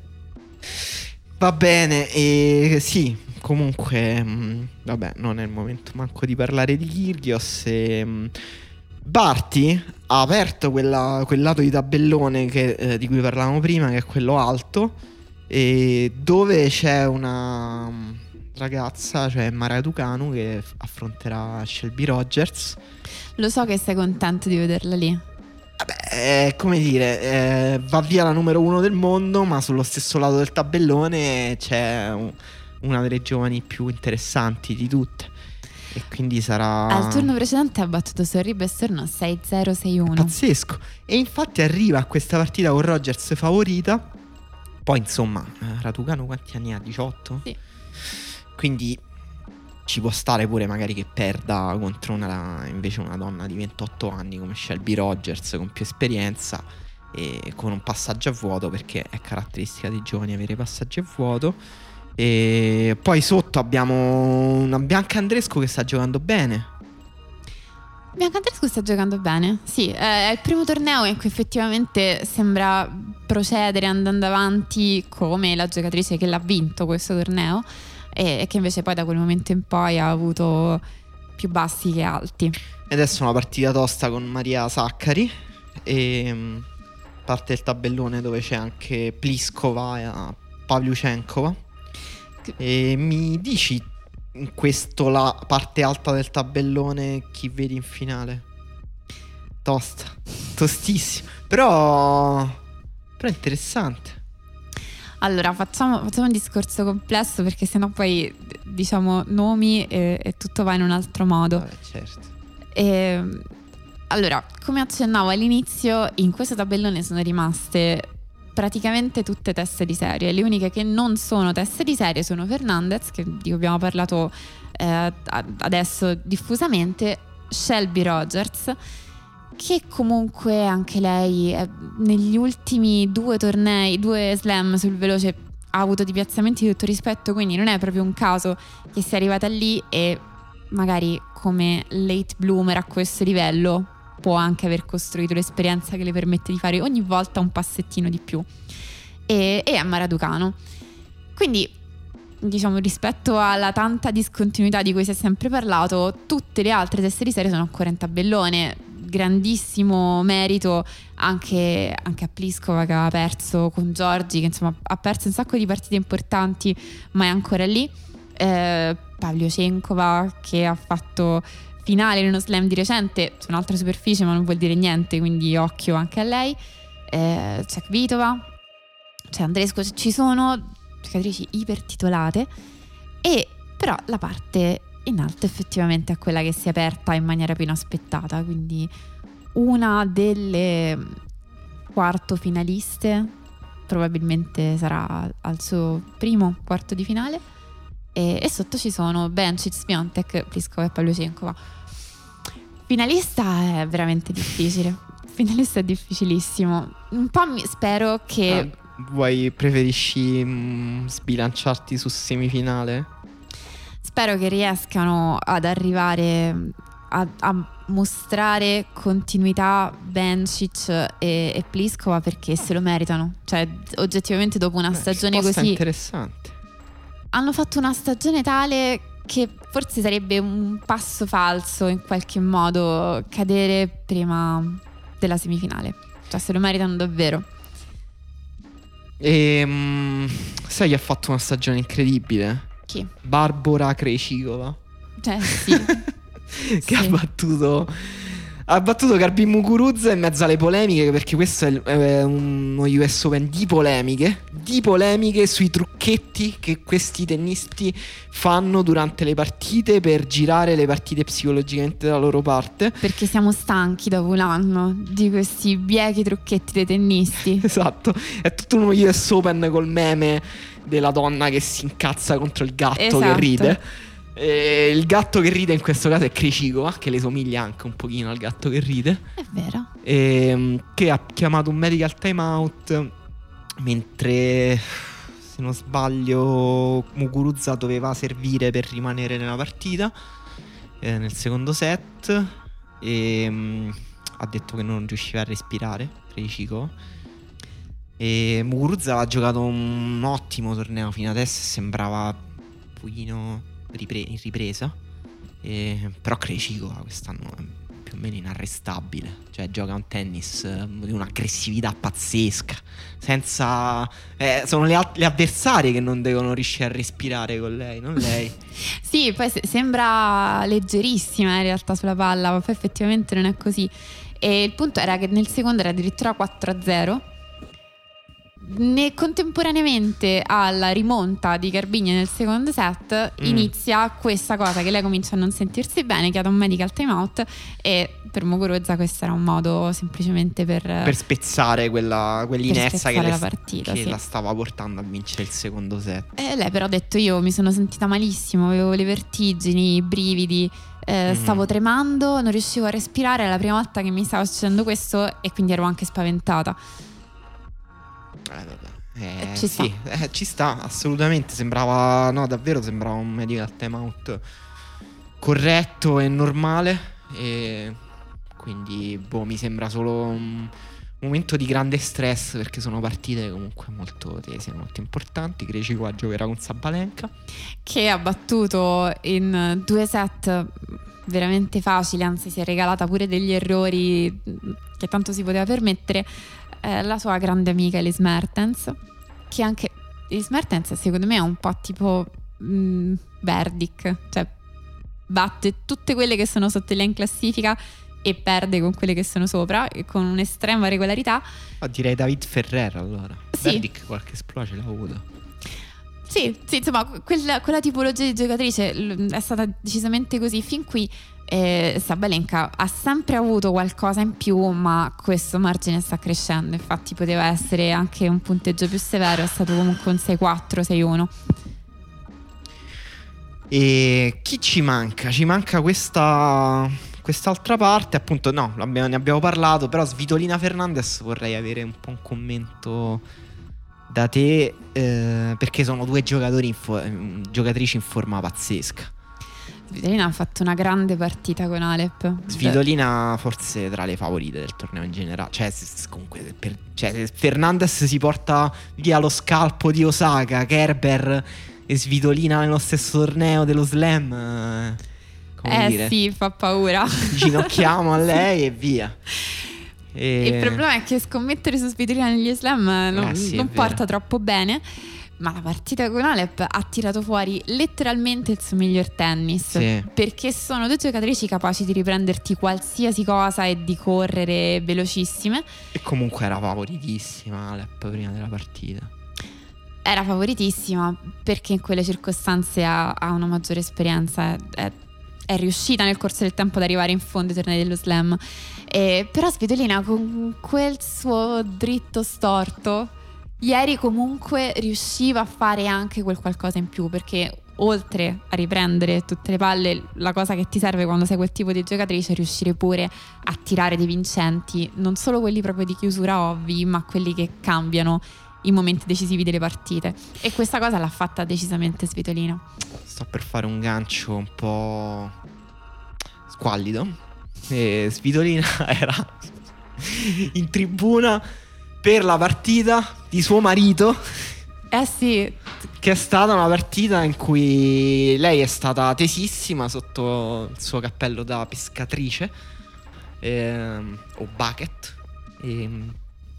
Va bene, e sì, comunque, mh, vabbè, non è il momento manco di parlare di Kyrgios. E, mh, Barty ha aperto quella- quel lato di tabellone che, eh, di cui parlavamo prima, che è quello alto, e dove c'è una mh, ragazza, cioè Mara Ducanu, che affronterà Shelby Rogers. Lo so che sei contento di vederla lì. Vabbè, è come dire, eh, va via la numero uno del mondo, ma sullo stesso lato del tabellone c'è un- una delle giovani più interessanti di tutte. E quindi sarà Al turno precedente ha battuto Sorribe e Storno 6-0-6-1. pazzesco. E infatti arriva a questa partita con Rogers favorita. Poi, insomma, eh, Raducanu quanti anni ha? 18? Sì. Quindi ci può stare pure magari che perda contro una, invece una donna di 28 anni come Shelby Rogers con più esperienza e con un passaggio a vuoto perché è caratteristica dei giovani avere passaggi a vuoto. E poi sotto abbiamo una Bianca Andrescu che sta giocando bene. Bianca Andrescu sta giocando bene. Sì, eh, è il primo torneo in cui effettivamente sembra procedere andando avanti come la giocatrice che l'ha vinto questo torneo e, e che invece poi da quel momento in poi ha avuto più bassi che alti. E adesso una partita tosta con Maria Saccari. E mm, parte il tabellone dove c'è anche Pliskova e Pavlyuchenkova. E mi dici in questo la parte alta del tabellone chi vedi in finale? Tosta, tostissimo. Però, però interessante. Allora, facciamo, facciamo un discorso complesso perché sennò poi diciamo nomi e, e tutto va in un altro modo. Vabbè, certo. Ehm, allora, come accennavo all'inizio, in questo tabellone sono rimaste praticamente tutte teste di serie. Le uniche che non sono teste di serie sono Fernandez, che, di cui abbiamo parlato eh, adesso diffusamente, Shelby Rogers, che comunque anche lei eh, negli ultimi due tornei, due slam sul veloce ha avuto di piazzamenti di tutto rispetto, quindi non è proprio un caso che sia arrivata lì e magari come late bloomer a questo livello può anche aver costruito l'esperienza che le permette di fare ogni volta un passettino di più. E, e è Maraducano. Quindi, diciamo, rispetto alla tanta discontinuità di cui si è sempre parlato, tutte le altre teste di serie sono ancora in tabellone. Grandissimo merito anche, anche a Pliskova che ha perso con Giorgi, che insomma ha perso un sacco di partite importanti, ma è ancora lì. Eh, Pavlyuchenkova che ha fatto finale in uno slam di recente su un'altra superficie ma non vuol dire niente quindi occhio anche a lei eh, c'è Kvitova c'è Andresco c- ci sono giocatrici ipertitolate e però la parte in alto effettivamente è quella che si è aperta in maniera più inaspettata quindi una delle quarto finaliste probabilmente sarà al suo primo quarto di finale e, e sotto ci sono Bencic, Spiontek, Pliskova e Pavlyuchenkova. Finalista è veramente difficile. Finalista è difficilissimo. Un po' mi, spero che... Ah, vuoi, preferisci mm, sbilanciarti su semifinale? Spero che riescano ad arrivare a, a mostrare continuità Bencic e, e Pliskova perché se lo meritano. Cioè, oggettivamente dopo una Beh, stagione così... interessante. Hanno fatto una stagione tale che forse sarebbe un passo falso in qualche modo cadere prima della semifinale. Cioè, se lo meritano davvero. E mm, sai chi ha fatto una stagione incredibile? Chi? Barbara Krejcikova. Cioè, sì. che Sì. ha battuto ha battuto Garbin Muguruza in mezzo alle polemiche perché questo è uno US Open di polemiche di polemiche sui trucchetti che questi tennisti fanno durante le partite per girare le partite psicologicamente dalla loro parte Perché siamo stanchi dopo un anno di questi biechi trucchetti dei tennisti. esatto è tutto uno US Open col meme della donna che si incazza contro il gatto che Esatto. ride E il gatto che ride in questo caso è Krejcikova che le somiglia anche un pochino al gatto che ride È vero. ehm, che ha chiamato un medical timeout mentre se non sbaglio Muguruza doveva servire per rimanere nella partita eh, nel secondo set e mm, ha detto che non riusciva a respirare Krejcikova e Muguruza ha giocato un ottimo torneo fino adesso sembrava un pochino ripre- in ripresa e- però Krejcikova quest'anno è più o meno inarrestabile. Cioè, gioca un tennis eh, di un'aggressività pazzesca. Senza. eh, sono le, al- le avversarie che non devono riuscire a respirare con lei, non lei. Sì, poi se- sembra leggerissima in realtà sulla palla, ma poi effettivamente non è così. E il punto era che nel secondo era addirittura 4-0. Ne- contemporaneamente alla rimonta di Garbigna nel secondo set Mm. inizia questa cosa che lei comincia a non sentirsi bene, chiede un medical timeout e per Muguruza questo era un modo semplicemente per, per spezzare quella, quell'inerzia che, spezzare le- la partita, che sì. la stava portando a vincere il secondo set. E lei però ha detto io mi sono sentita malissimo, avevo le vertigini, i brividi, eh, Mm. stavo tremando, non riuscivo a respirare, è la prima volta che mi stava succedendo questo e quindi ero anche spaventata. Eh, vabbè. Eh, Ci sta. sì, eh, ci sta, assolutamente. Sembrava, no, davvero sembrava un medical timeout corretto e normale. E quindi, boh, mi sembra solo un momento di grande stress perché sono partite comunque molto tese, molto importanti. Krejcikova giocherà con Sabalenka. Che ha battuto in due set veramente facili, anzi si è regalata pure degli errori mm, che tanto si poteva permettere, eh, la sua grande amica Elise Mertens, che anche Elise Mertens secondo me è un po' tipo mm, Verdic, cioè batte tutte quelle che sono sotto lei in classifica e perde con quelle che sono sopra e con un'estrema regolarità. Ah, direi David Ferrer allora. Sì. Verdic qualche esploge l'ha avuto. Sì, sì, insomma, quella, quella tipologia di giocatrice è stata decisamente così. Fin qui eh, Sabalenka ha sempre avuto qualcosa in più, ma questo margine sta crescendo. Infatti, poteva essere anche un punteggio più severo, è stato comunque un 6-4, 6-1. E chi ci manca? Ci manca questa quest'altra parte, appunto, no, ne abbiamo parlato, però Svitolina Fernandez vorrei avere un po' un commento da te eh, perché sono due giocatori in fo- eh, giocatrici in forma pazzesca. Svitolina ha fatto una grande partita con Alep. Svitolina forse tra le favorite del torneo in generale, cioè, se- comunque per- cioè, se Fernandez si porta via lo scalpo di Osaka, Kerber e Svitolina nello stesso torneo dello slam, eh, come Eh dire, sì, fa paura. ginocchiamo a lei e via. E- Il problema è che scommettere su Svitolina negli slam non, Eh sì, non porta troppo bene. Ma la partita con Alep ha tirato fuori letteralmente il suo miglior tennis. Sì. Perché sono due giocatrici capaci di riprenderti qualsiasi cosa e di correre velocissime. E comunque era favoritissima Alep prima della partita. Era favoritissima perché in quelle circostanze ha, ha una maggiore esperienza. È, è- è riuscita nel corso del tempo ad arrivare in fondo ai tornei dello slam. E, però Svitolina con quel suo dritto storto, ieri comunque riusciva a fare anche quel qualcosa in più perché oltre a riprendere tutte le palle, la cosa che ti serve quando sei quel tipo di giocatrice è riuscire pure a tirare dei vincenti, non solo quelli proprio di chiusura ovvi, ma quelli che cambiano i momenti decisivi delle partite. E questa cosa l'ha fatta decisamente Svitolina. Sto per fare un gancio un po' squallido. E Svitolina era in tribuna per la partita di suo marito. Eh sì. Che è stata una partita in cui lei è stata tesissima sotto il suo cappello da pescatrice ehm, o bucket. Ehm,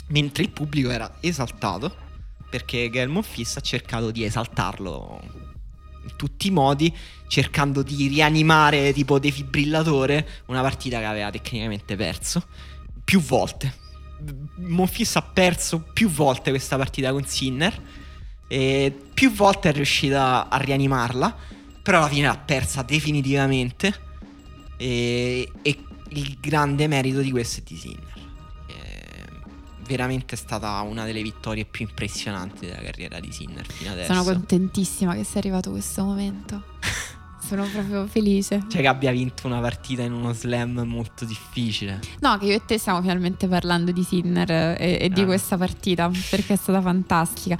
mentre il pubblico era esaltato perché Gael Monfils ha cercato di esaltarlo in tutti i modi, cercando di rianimare tipo defibrillatore una partita che aveva tecnicamente perso più volte. Monfils ha perso più volte questa partita con Sinner e più volte è riuscita a rianimarla, però alla fine l'ha persa definitivamente e, e il grande merito di questo è di Sinner veramente è stata una delle vittorie più impressionanti della carriera di Sinner fino adesso. Sono contentissima che sia arrivato questo momento. Sono proprio felice. Cioè che abbia vinto una partita in uno slam molto difficile. No, che io e te stiamo finalmente parlando di Sinner e, e di ah. questa partita perché è stata fantastica.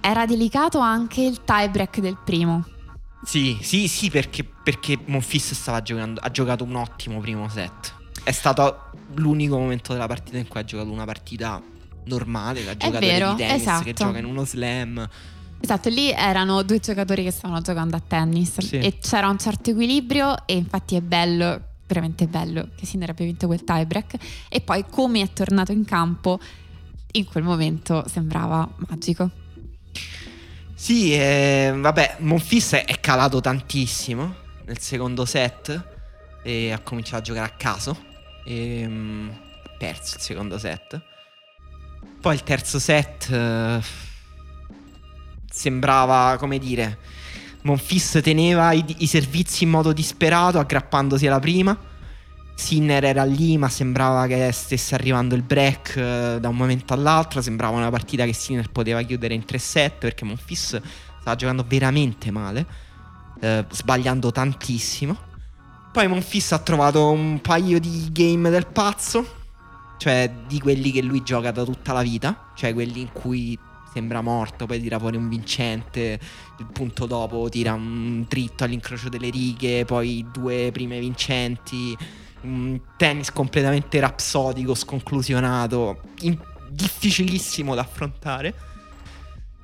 Era delicato anche il tie break del primo. Sì, sì, sì, perché, perché Monfils stava giocando, ha giocato un ottimo primo set è stato l'unico momento della partita in cui ha giocato una partita normale, la giocatore vero, di tennis esatto. che gioca in uno slam. Esatto, lì erano due giocatori che stavano giocando a tennis sì. e c'era un certo equilibrio e infatti è bello, veramente bello che Sinner abbia vinto quel tiebreak e poi come è tornato in campo in quel momento sembrava magico. Sì, eh, vabbè, Monfils è calato tantissimo nel secondo set e ha cominciato a giocare a caso e um, perso il secondo set. Poi il terzo set uh, sembrava, come dire, Monfis teneva i, i, servizi in modo disperato, aggrappandosi alla prima. Sinner era lì, ma sembrava che stesse arrivando il break uh, da un momento all'altro. Sembrava una partita che Sinner poteva chiudere in 3 set perché Monfis stava giocando veramente male, uh, sbagliando tantissimo. Poi Monfis ha trovato un paio di game del pazzo. Cioè di quelli che lui gioca da tutta la vita. Cioè quelli in cui sembra morto, poi tira fuori un vincente, il punto dopo tira un dritto all'incrocio delle righe, poi due prime vincenti, un tennis completamente rapsodico, sconclusionato, in- difficilissimo da affrontare.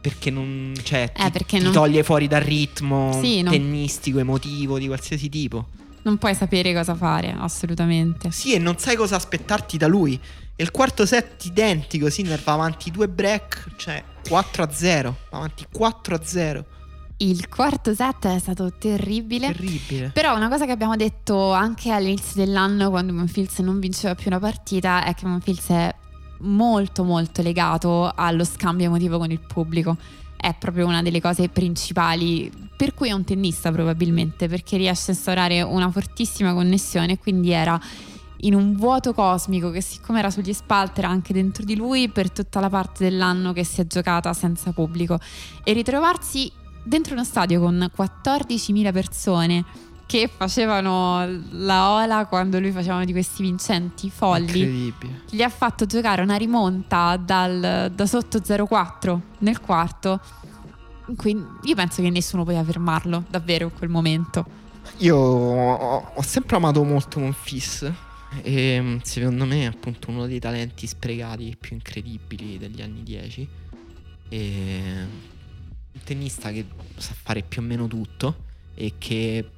Perché non, cioè, eh, ti, perché ti non... toglie fuori dal ritmo sì, tennistico, emotivo di qualsiasi tipo non puoi sapere cosa fare, assolutamente. Sì, e non sai cosa aspettarti da lui. E il quarto set identico, Sinner va avanti due break, cioè 4 a 0, va avanti 4 a 0. Il quarto set è stato terribile. Terribile. Però una cosa che abbiamo detto anche all'inizio dell'anno, quando Monfils non vinceva più una partita, è che Monfils è molto molto legato allo scambio emotivo con il pubblico è proprio una delle cose principali per cui è un tennista probabilmente perché riesce a instaurare una fortissima connessione quindi era in un vuoto cosmico che siccome era sugli spalti era anche dentro di lui per tutta la parte dell'anno che si è giocata senza pubblico. E ritrovarsi dentro uno stadio con 14.000 persone che facevano la ola quando lui faceva di questi vincenti folli. Gli ha fatto giocare una rimonta dal, da sotto 0-4 nel quarto. Quindi io penso che nessuno poteva fermarlo davvero in quel momento. Io ho, ho sempre amato molto Monfis. E mm, secondo me è appunto uno dei talenti sprecati più incredibili degli anni 10. E un tennista che sa fare più o meno tutto e che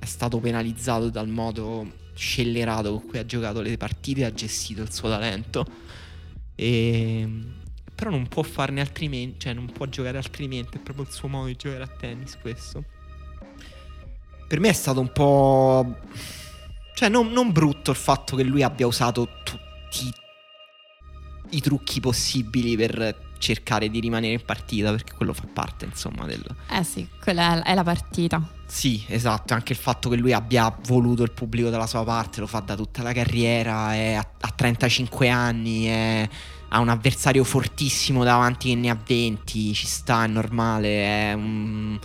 è stato penalizzato dal modo scellerato con cui ha giocato le partite e ha gestito il suo talento. E... Però non può farne altrimenti, cioè non può giocare altrimenti, è proprio il suo modo di giocare a tennis questo. Per me è stato un po'... Cioè non, non brutto il fatto che lui abbia usato tutti i trucchi possibili per cercare di rimanere in partita perché quello fa parte insomma del... Eh sì, quella è la partita. Sì, esatto, anche il fatto che lui abbia voluto il pubblico dalla sua parte, lo fa da tutta la carriera, è a, a 35 anni, è, ha un avversario fortissimo davanti che ne ha 20, ci sta, è normale, è un,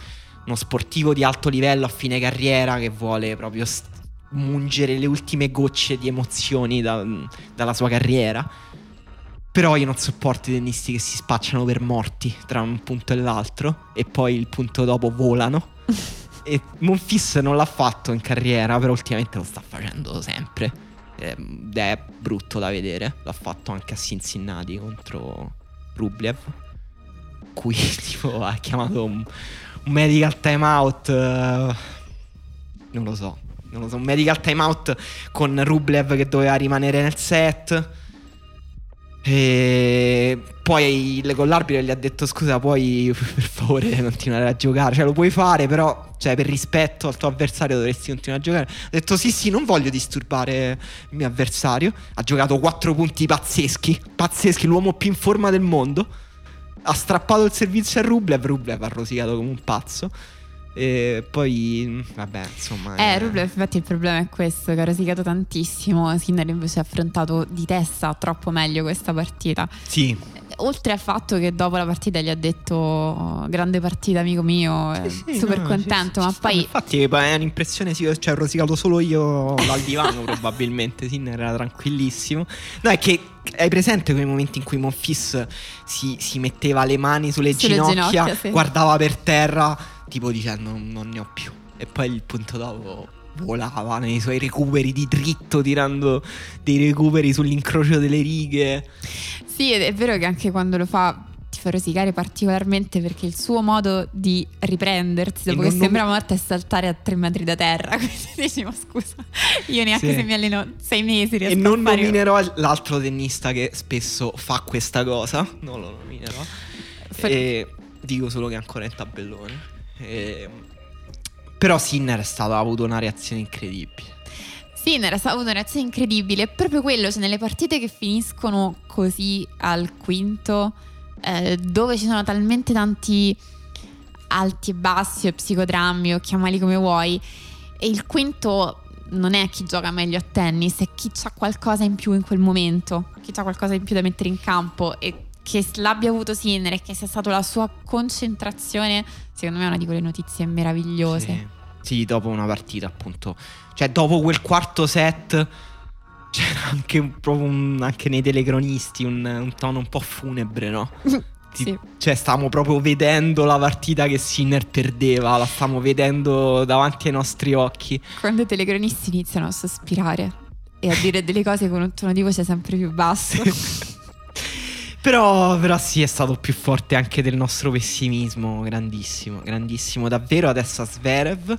uno sportivo di alto livello a fine carriera che vuole proprio st- mungere le ultime gocce di emozioni da- dalla sua carriera. Però io non sopporto i tennisti che si spacciano per morti tra un punto e l'altro e poi il punto dopo volano. e Monfils non l'ha fatto in carriera, però ultimamente lo sta facendo sempre. Ed è brutto da vedere. L'ha fatto anche a Cincinnati contro Rublev. Cui tipo ha chiamato un, un medical timeout. eh, non lo so. Non lo so. Un medical timeout con Rublev che doveva rimanere nel set. E poi con l'arbitro gli ha detto scusa puoi per favore continuare a giocare? Cioè lo puoi fare però cioè, per rispetto al tuo avversario dovresti continuare a giocare. Ha detto sì sì non voglio disturbare il mio avversario. Ha giocato 4 punti pazzeschi Pazzeschi l'uomo più in forma del mondo. Ha strappato il servizio a Rublev Rublev ha rosicato come un pazzo E poi vabbè insomma Eh, Rublev, infatti il problema è questo, che ha rosicato tantissimo. Sinner invece ha affrontato di testa troppo meglio questa partita. Sì Oltre al fatto che dopo la partita gli ha detto "Oh, grande partita amico mio, eh, Sì, sì, super no, contento, ci- ma ci poi Infatti poi è un'impressione, sì, cioè ho rosicato solo io dal divano probabilmente, Sinner era tranquillissimo. No, è che hai presente quei momenti in cui Monfis si, si metteva le mani sulle, Sulle ginocchia, ginocchia, sì. guardava per terra, tipo dicendo non ne ho più. E poi il punto dopo volava nei suoi recuperi di dritto, tirando dei recuperi sull'incrocio delle righe. Sì, ed è vero che anche quando lo fa ti fa rosicare particolarmente perché il suo modo di riprendersi dopo che non sembra morto è saltare a tre metri da terra. Quindi dici, ma scusa, io neanche Sì. se mi alleno sei mesi riesco E non nominerò l'altro tennista che spesso fa questa cosa. Non lo nominerò. For- E dico solo che è ancora in tabellone. E- Però Sinner è stato, ha avuto una reazione incredibile. Sinner ha avuto una reazione incredibile. È proprio quello, cioè nelle partite che finiscono così al quinto, eh, dove ci sono talmente tanti alti e bassi o psicodrammi o chiamali come vuoi, e il quinto non è chi gioca meglio a tennis, è chi ha qualcosa in più in quel momento, chi ha qualcosa in più da mettere in campo e che l'abbia avuto Sinner e che sia stata la sua concentrazione, secondo me è una di quelle notizie meravigliose. Sì. Sì, dopo una partita, appunto. Cioè, dopo quel quarto set. C'era anche, un- anche nei telecronisti un, un tono un po' funebre, no? Ti- Sì. Cioè, stavamo proprio vedendo la partita che Sinner perdeva, la stavamo vedendo davanti ai nostri occhi. Quando i telecronisti iniziano a sospirare e a dire delle cose con un tono di voce sempre più basso. Però, però sì, è stato più forte anche del nostro pessimismo, grandissimo, grandissimo davvero. Adesso a Sverev.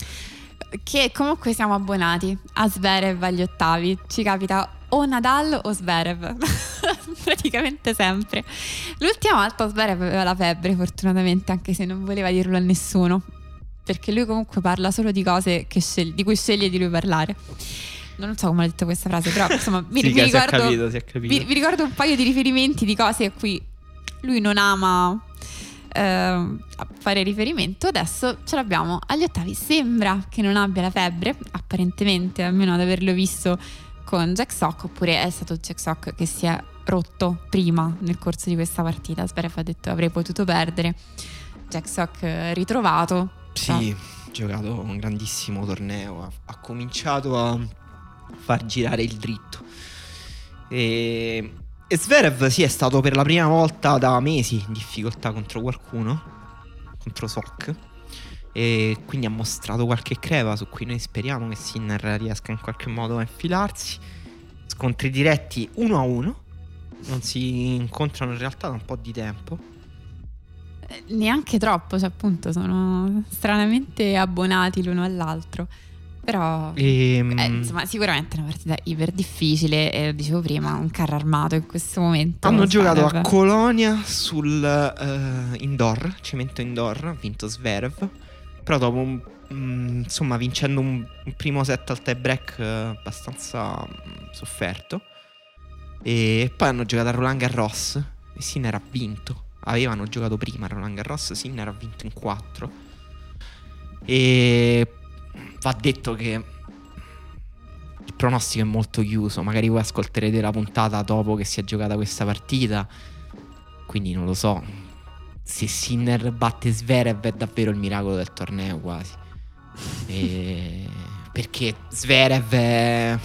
che comunque siamo abbonati a Zverev agli ottavi. Ci capita o Nadal o Zverev. Praticamente sempre. L'ultima volta Zverev aveva la febbre, fortunatamente, anche se non voleva dirlo a nessuno. Perché lui comunque parla solo di cose che sceglie- di cui sceglie di lui parlare. Non so come ho detto questa frase, però insomma mi, Sì, mi che si è ricordo, capito, si è capito. vi, vi ricordo un paio di riferimenti di cose a cui lui non ama a fare riferimento. Adesso ce l'abbiamo agli ottavi. Sembra che non abbia la febbre, apparentemente, almeno ad averlo visto con Jack Sock, oppure è stato Jack Sock che si è rotto prima nel corso di questa partita. Zverev ha detto avrei potuto perdere. Jack Sock eh, ritrovato. Sì, ha giocato un grandissimo torneo. Ha, ha cominciato a far girare il dritto. E, e Zverev, sì, è stato per la prima volta da mesi in difficoltà contro qualcuno, contro Sok. E quindi ha mostrato qualche creva su cui noi speriamo che Sinner riesca in qualche modo a infilarsi. Scontri diretti uno a uno. Non si incontrano in realtà da un po' di tempo. Eh, Neanche troppo, cioè appunto sono stranamente abbonati l'uno all'altro. Però E, Eh, insomma, sicuramente è una partita iper difficile e lo dicevo prima, un carro armato in questo momento. Hanno giocato a Zverev. Colonia sul eh, indoor, cemento indoor, ha vinto Zverev. Però dopo, un- mm, insomma, vincendo un, un primo set al tie break eh, abbastanza mm, sofferto. E poi hanno giocato a Roland Garros e Sinner ha vinto. Avevano giocato prima a Roland Garros, Sinner ha vinto in 4. E va detto che il pronostico è molto chiuso. Magari voi ascolterete la puntata dopo che si è giocata questa partita. Quindi non lo so. se Sinner batte Zverev è davvero il miracolo del torneo quasi. E... Perché Zverev è...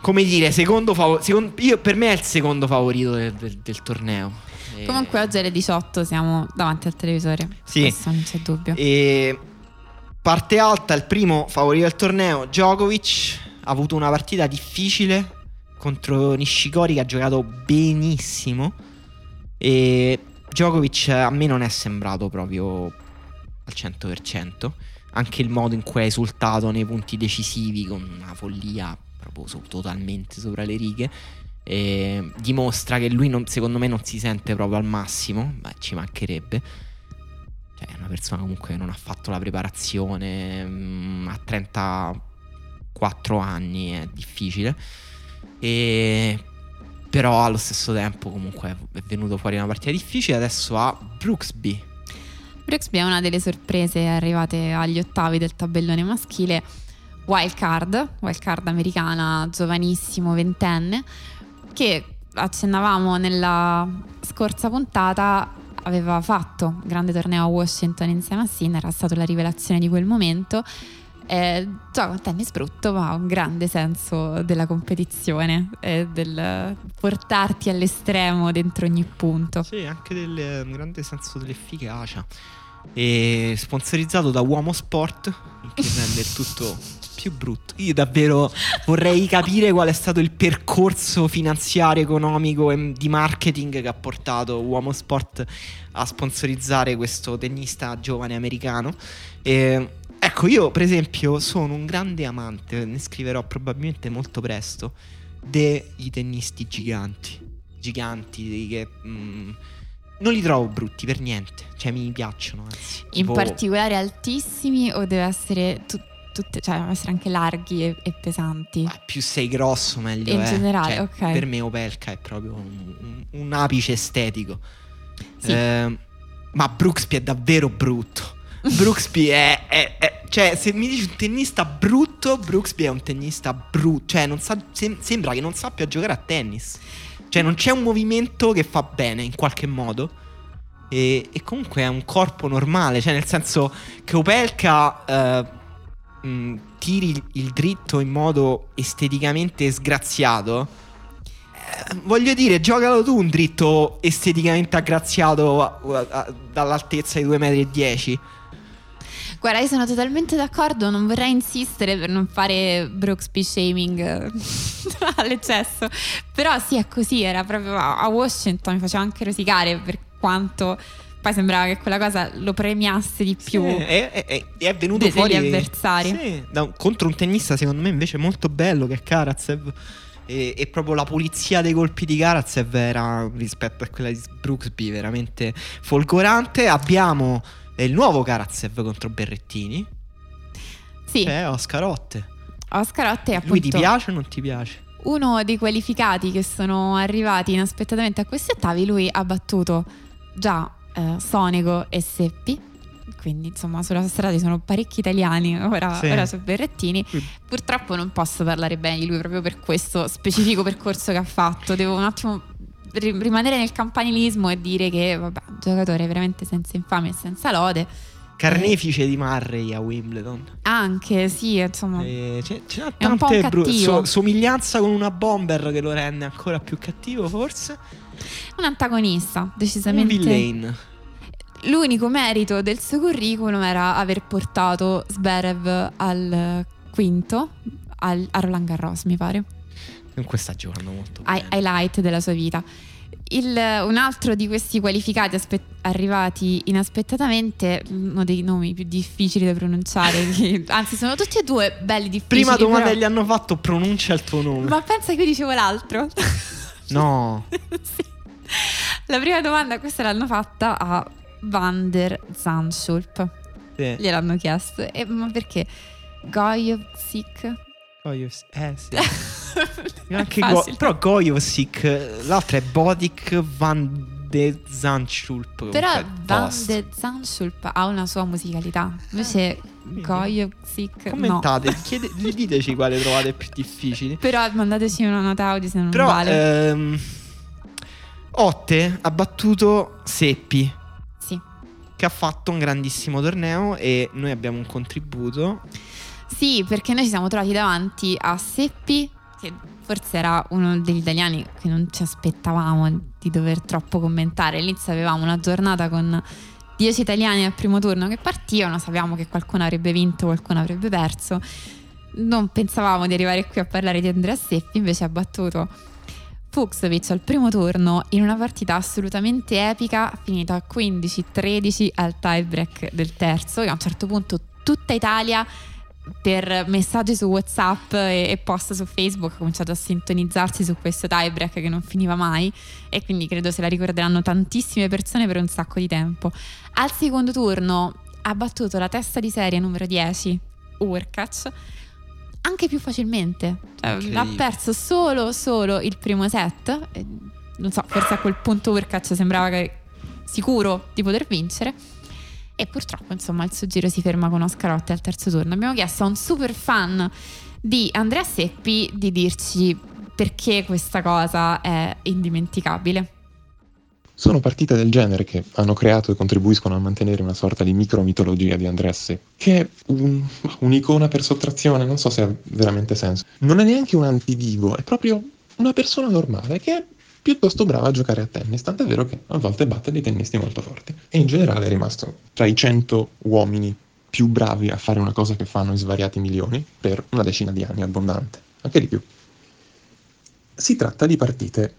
Come dire, secondo favorito... Io, per me è il secondo favorito del, del, del torneo. E... Comunque oggi alle 18 siamo davanti al televisore. Sì. Questo non c'è dubbio. E parte alta, il primo favorito del torneo, Djokovic. Ha avuto una partita difficile contro Nishikori che ha giocato benissimo. E Djokovic a me non è sembrato proprio al 100%. Anche il modo in cui ha esultato nei punti decisivi con una follia proprio so, totalmente sopra le righe. Dimostra che lui non, secondo me non si sente proprio al massimo. Beh, ci mancherebbe. Cioè, è una persona comunque che non ha fatto la preparazione. Mh, a 34 anni è difficile. E però allo stesso tempo comunque è venuto fuori una partita difficile. Adesso ha Brooksby. Brooksby è una delle sorprese arrivate agli ottavi del tabellone maschile. Wild card, wild card americana, giovanissimo, ventenne, che accennavamo nella scorsa puntata aveva fatto grande torneo a Washington insieme a Sinner, era stata la rivelazione di quel momento eh, gioca un tennis brutto, ma ha un grande senso della competizione e del portarti all'estremo dentro ogni punto. Sì, anche del, grande senso dell'efficacia. E sponsorizzato da Uomo Sport, che rende il tutto più brutto. Io davvero vorrei capire qual è stato il percorso finanziario, economico e di marketing che ha portato Uomo Sport a sponsorizzare questo tennista giovane americano. E Ecco, io per esempio sono un grande amante, ne scriverò probabilmente molto presto, dei tennisti giganti. Giganti che... Mm, non li trovo brutti per niente, cioè mi piacciono. Anzi, In tipo... particolare altissimi o deve essere tu- tutte, cioè deve essere anche larghi e, e pesanti? Ah, più sei grosso meglio. In eh. generale, cioè, ok. Per me Opelka è proprio un, un, un apice estetico. Sì. Eh, ma Brooksby è davvero brutto. Brooksby è, è, è, Cioè, se mi dici un tennista brutto, Brooksby è un tennista brutto. Cioè, non sa, sem- sembra che non sappia giocare a tennis. Cioè, non c'è un movimento che fa bene in qualche modo. E, e comunque è un corpo normale. Cioè, nel senso che Opelka eh, mh, tiri il, dritto in modo esteticamente sgraziato. Eh, voglio dire, giocalo tu un dritto esteticamente aggraziato a- a- a- dall'altezza di 2,10 metri. Guarda, io sono totalmente d'accordo, non vorrei insistere per non fare Brooksby shaming eh, all'eccesso. Però sì, è così, era proprio a Washington, mi faceva anche rosicare per quanto poi sembrava che quella cosa lo premiasse di più. Sì, è, è- è venuto de- fuori degli avversari. Sì, da contro un tennista secondo me invece molto bello che è Karatsev. E, e proprio la pulizia dei colpi di Karatsev era rispetto a quella di Brooksby veramente folgorante. Abbiamo eh, il nuovo Karatsev contro Berrettini. Sì, Che è Oscarotte. Oscarotte appunto Lui ti piace o non ti piace? uno dei qualificati che sono arrivati inaspettatamente a questi ottavi. Lui ha battuto già eh, Sonego e Seppi. Quindi insomma sulla strada ci sono parecchi italiani, ora, Sì. ora su Berrettini. Purtroppo non posso parlare bene di lui proprio per questo specifico percorso che ha fatto. Devo un attimo ri- rimanere nel campanilismo e dire che, vabbè, un giocatore veramente senza infamia e senza lode. Carnefice di Murray a Wimbledon. Anche, sì, insomma. Eh, ce, ce n'ha È un po' tante un bru- so- somiglianza con una bomber che lo rende ancora più cattivo, forse. Un antagonista, Un decisamente. villain. L'unico merito del suo curriculum era aver portato Zverev al quinto, al, a Roland Garros, mi pare. Comunque sta giocando molto bene. highlight della sua vita. Il- un altro di questi qualificati aspe- arrivati inaspettatamente, uno dei nomi più difficili da pronunciare, che- anzi sono tutti e due belli difficili. Prima domanda però- gli hanno fatto pronuncia il tuo nome. Ma pensa che io dicevo l'altro. No. Sì. La prima domanda questa l'hanno fatta a Van der Zandschulp. Sì. Gliel'hanno chiesto. E, ma perché? Gojovsik? Gojovs- eh sì. Anche Go- però Gojovsik, l'altra è Bodik van de Zandschulp. Però Van tost. der Zandschulp ha una sua musicalità. Invece Gojovsik no. Commentate, chiede- diteci quale trovate più difficili. Però mandateci una nota audio se non Però vale. ehm, Otte ha battuto Seppi. Sì. Che ha fatto un grandissimo torneo e noi abbiamo un contributo. Sì, perché noi ci siamo trovati davanti a Seppi, che forse era uno degli italiani che non ci aspettavamo di dover troppo commentare. All'inizio avevamo una giornata con 10 italiani al primo turno che partivano, sapevamo che qualcuno avrebbe vinto, qualcuno avrebbe perso. Non pensavamo di arrivare qui a parlare di Andrea Seppi, invece ha battuto Fuxovic al primo turno in una partita assolutamente epica, finita 15-13 al tiebreak del terzo, e a un certo punto tutta Italia per messaggi su WhatsApp e, e, post su Facebook ha cominciato a sintonizzarsi su questo tiebreak che non finiva mai e quindi credo se la ricorderanno tantissime persone per un sacco di tempo. Al secondo turno ha battuto la testa di serie numero 10, Urkac, anche più facilmente. Cioè, ha perso solo, solo il primo set. Non so, forse a quel punto Urkac sembrava che, sicuro di poter vincere e purtroppo insomma il suo giro si ferma con Oscarotti al terzo turno. Abbiamo chiesto a un super fan di Andrea Seppi di dirci perché questa cosa è indimenticabile. Sono partite del genere che hanno creato e contribuiscono a mantenere una sorta di micromitologia di Andrea Seppi, che è un, un'icona per sottrazione, non so se ha veramente senso. Non è neanche un antidivo, è proprio una persona normale che piuttosto brava a giocare a tennis, tant'è vero che a volte batte dei tennisti molto forti. E in generale è rimasto tra i 100 uomini più bravi a fare una cosa che fanno in svariati milioni per una decina di anni abbondante, anche di più. Si tratta di partite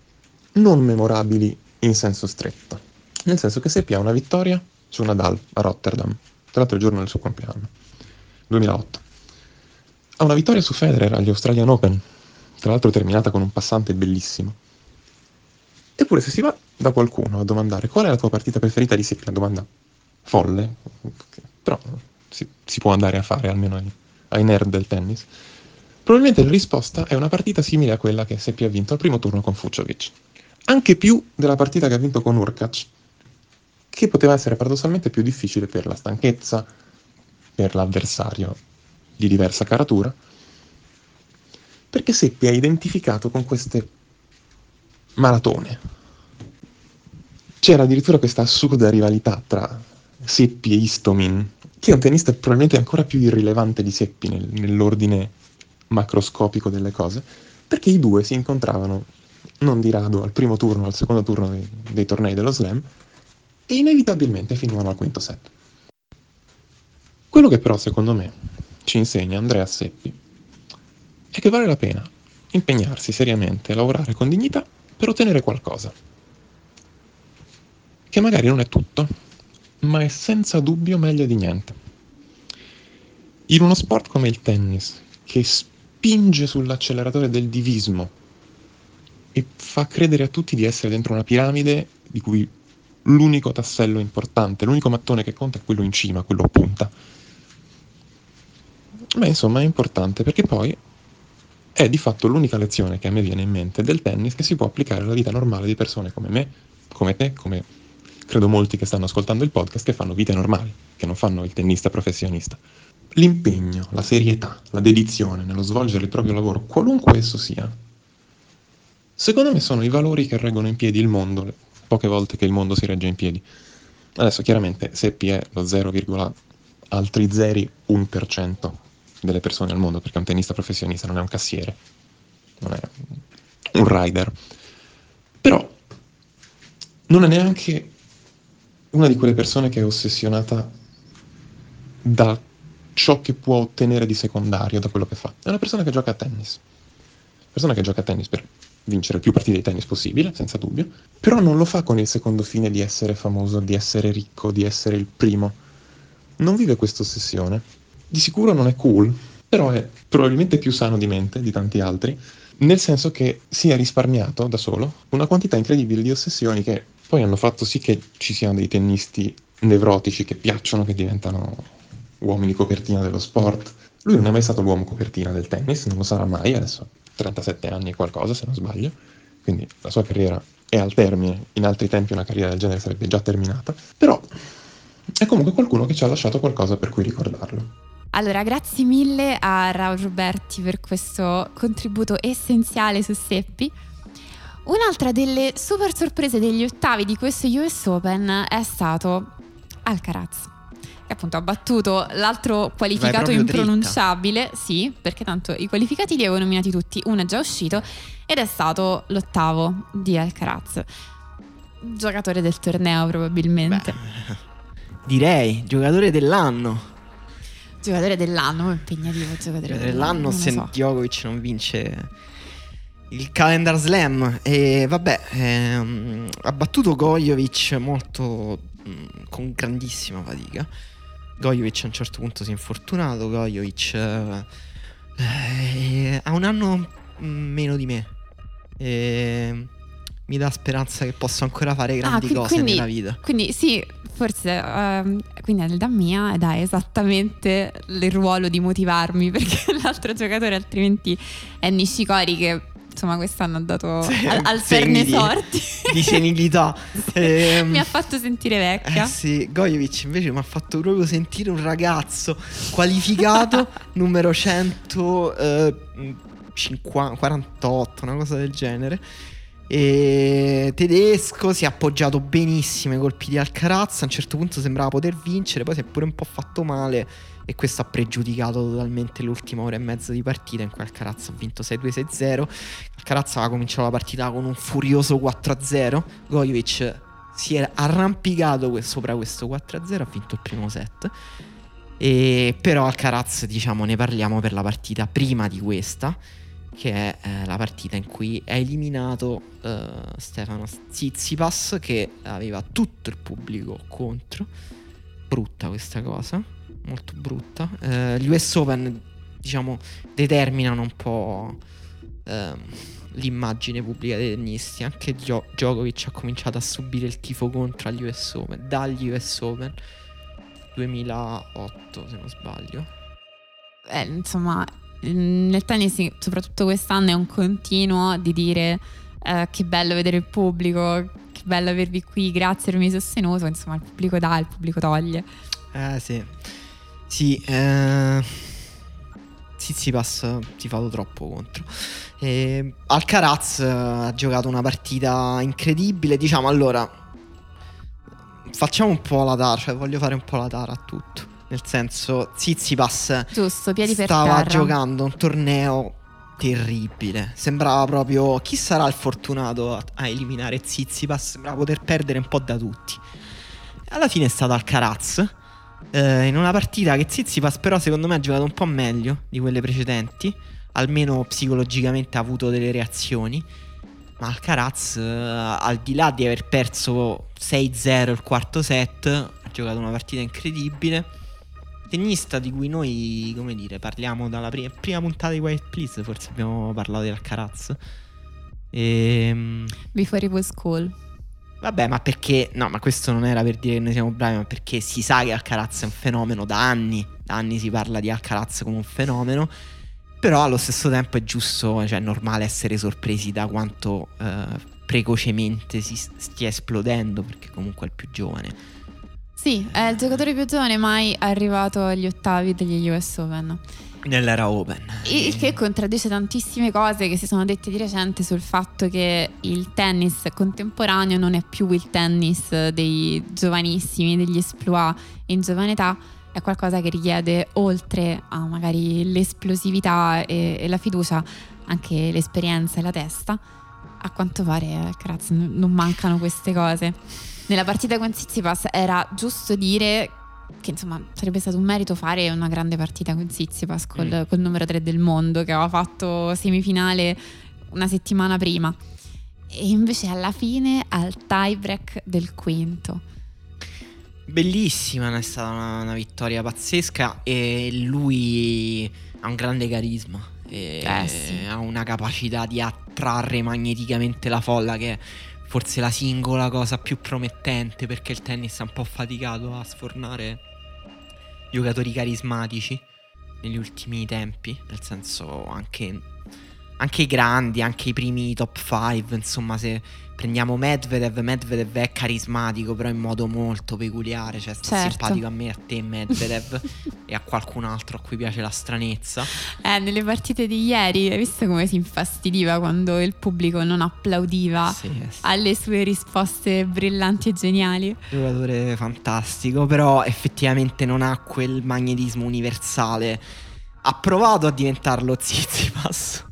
non memorabili in senso stretto, nel senso che Seppi ha una vittoria su Nadal a Rotterdam, tra l'altro il giorno del suo compleanno, 2008. Ha una vittoria su Federer agli Australian Open, tra l'altro terminata con un passante bellissimo. Eppure se si va da qualcuno a domandare qual è la tua partita preferita di Seppi, una domanda folle, però si, si, può andare a fare almeno ai, ai, nerd del tennis, probabilmente la risposta è una partita simile a quella che Seppi ha vinto al primo turno con Fuciovic. Anche più della partita che ha vinto con Urkac, che poteva essere paradossalmente più difficile per la stanchezza, per l'avversario di diversa caratura, perché Seppi è identificato con queste maratone. C'era addirittura questa assurda rivalità tra Seppi e Istomin, che è un tennista probabilmente ancora più irrilevante di Seppi nel, nell'ordine macroscopico delle cose, perché i due si incontravano non di rado al primo turno al secondo turno dei, dei tornei dello slam e inevitabilmente finivano al quinto set. Quello che però secondo me ci insegna Andrea Seppi è che vale la pena impegnarsi seriamente, lavorare con dignità per ottenere qualcosa. Che magari non è tutto, ma è senza dubbio meglio di niente. In uno sport come il tennis, che spinge sull'acceleratore del divismo e fa credere a tutti di essere dentro una piramide di cui l'unico tassello importante, l'unico mattone che conta è quello in cima, quello a punta. Beh, insomma, è importante perché poi è di fatto l'unica lezione che a me viene in mente del tennis che si può applicare alla vita normale di persone come me, come te, come credo molti che stanno ascoltando il podcast che fanno vite normali, che non fanno il tennista professionista. L'impegno, la serietà, la dedizione nello svolgere il proprio lavoro, qualunque esso sia, secondo me sono i valori che reggono in piedi il mondo, le poche volte che il mondo si regge in piedi. Adesso chiaramente Seppi è lo 0, altri zeri 1% delle persone al mondo, perché un tennista professionista non è un cassiere, non è un rider. Però non è neanche una di quelle persone che è ossessionata da ciò che può ottenere di secondario da quello che fa. È una persona che gioca a tennis. Persona che gioca a tennis per vincere più partite di tennis possibile, senza dubbio, però non lo fa con il secondo fine di essere famoso, di essere ricco, di essere il primo. Non vive questa ossessione di sicuro non è cool, però è probabilmente più sano di mente di tanti altri, nel senso che si è risparmiato da solo una quantità incredibile di ossessioni che poi hanno fatto sì che ci siano dei tennisti nevrotici che piacciono, che diventano uomini copertina dello sport. Lui non è mai stato l'uomo copertina del tennis, non lo sarà mai, adesso 37 anni e qualcosa se non sbaglio, quindi la sua carriera è al termine, in altri tempi una carriera del genere sarebbe già terminata, però è comunque qualcuno che ci ha lasciato qualcosa per cui ricordarlo. Allora, grazie mille a Raul Roberti per questo contributo essenziale su Seppi. Un'altra delle super sorprese degli ottavi di questo US Open è stato Alcaraz. Che appunto ha battuto l'altro qualificato proprio dritta. impronunciabile, sì, perché tanto i qualificati li avevo nominati tutti, uno è già uscito ed è stato l'ottavo di Alcaraz. Giocatore del torneo probabilmente. Beh, direi, giocatore dell'anno. Giocatore dell'anno, impegnativo giocatore, dell'anno lo se so. Djokovic non vince il calendar slam. E vabbè, ehm, ha battuto Gojovic molto mm, con grandissima fatica. Gojovic a un certo punto si è infortunato. Gojovic eh, eh, ha un anno mm, meno di me. E mi dà speranza che possa ancora fare grandi Ah, qui- cose quindi- nella vita. Quindi sì, forse ehm, quindi Nelda mia dà esattamente il ruolo di motivarmi perché l'altro giocatore altrimenti è Nishikori che insomma quest'anno ha dato Sì, al, di- sorti. Di senilità. Ehm, Mi ha fatto sentire vecchia. Eh sì, Gojovic invece mi ha fatto proprio sentire un ragazzo qualificato numero 148, una cosa del genere. E tedesco si è appoggiato benissimo ai colpi di Alcaraz. A un certo punto sembrava poter vincere, poi si è pure un po' fatto male. E questo ha pregiudicato totalmente l'ultima ora e mezza di partita in cui Alcaraz ha vinto 6-2-6-0. Alcaraz aveva cominciato la partita con un furioso 4-0. Gojovic si è arrampicato sopra questo 4-0, ha vinto il primo set. E però Alcaraz, diciamo, ne parliamo per la partita prima di questa, che è eh, la partita in cui ha eliminato eh, Stefano Tsitsipas, che aveva tutto il pubblico contro. Brutta questa cosa, molto brutta. Eh, gli US Open, diciamo, determinano un po' ehm, l'immagine pubblica dei tennisti. Anche Gio- Djokovic ha cominciato a subire il tifo contro agli US Open, dagli US Open 2008 se non sbaglio. Eh, insomma, mm, nel tennis, soprattutto quest'anno, è un continuo di dire eh, che bello vedere il pubblico, che bello avervi qui, grazie per avermi sostenuto. Insomma, il pubblico dà, il pubblico toglie. Eh sì. Sì, eh... Tsitsipas ti fatto troppo contro. E Alcaraz eh, ha giocato una partita incredibile. Diciamo allora, facciamo un po' la tara, cioè voglio fare un po' la tara a tutto. Nel senso, Tsitsipas Giusto, piedi per stava terra. giocando un torneo terribile. Sembrava proprio chi sarà il fortunato a, a eliminare Tsitsipas. Sembrava poter perdere un po' da tutti. Alla fine è stato Alcaraz. eh, in una partita che Tsitsipas però secondo me ha giocato un po' meglio di quelle precedenti. Almeno psicologicamente ha avuto delle reazioni. Ma Alcaraz, eh, al di là di aver perso 6-0 il quarto set, ha giocato una partita incredibile. Tennista di cui noi, come dire, parliamo dalla pri- prima puntata di Quiet Please, forse abbiamo parlato di Alcaraz. Ehm, Before it was cool. vabbè, ma perché? No, ma questo non era per dire che noi siamo bravi, ma perché si sa che Alcaraz è un fenomeno da anni. Da anni si parla di Alcaraz come un fenomeno. Però allo stesso tempo è giusto, cioè è normale essere sorpresi da quanto eh, precocemente si stia esplodendo, perché comunque è il più giovane. Sì, è il giocatore più giovane mai arrivato agli ottavi degli US Open. Nell'era Open. Il che contraddice tantissime cose che si sono dette di recente sul fatto che il tennis contemporaneo non è più il tennis dei giovanissimi, degli exploit in giovane età, è qualcosa che richiede oltre a magari l'esplosività e, e la fiducia, anche l'esperienza e la testa. A quanto pare, Alcaraz, n- non mancano queste cose. Nella partita con Tsitsipas era giusto dire che insomma sarebbe stato un merito fare una grande partita con Tsitsipas col, Mm. col numero 3 del mondo che aveva fatto semifinale una settimana prima e invece alla fine al tie break del quinto Bellissima, è stata una, una vittoria pazzesca e lui ha un grande carisma. E Eh, sì. Ha una capacità di attrarre magneticamente la folla che forse la singola cosa più promettente perché il tennis ha un po' faticato a sfornare giocatori carismatici negli ultimi tempi, nel senso anche, anche i grandi, anche i primi top 5, insomma, se prendiamo Medvedev, Medvedev è carismatico, però in modo molto peculiare, cioè sta Certo. simpatico a me, a te Medvedev e a qualcun altro a cui piace la stranezza. Eh, nelle partite di ieri, hai visto come si infastidiva quando il pubblico non applaudiva Sì, è alle sue risposte brillanti e geniali? giocatore fantastico, però effettivamente non ha quel magnetismo universale. Ha provato a diventarlo Tsitsipas.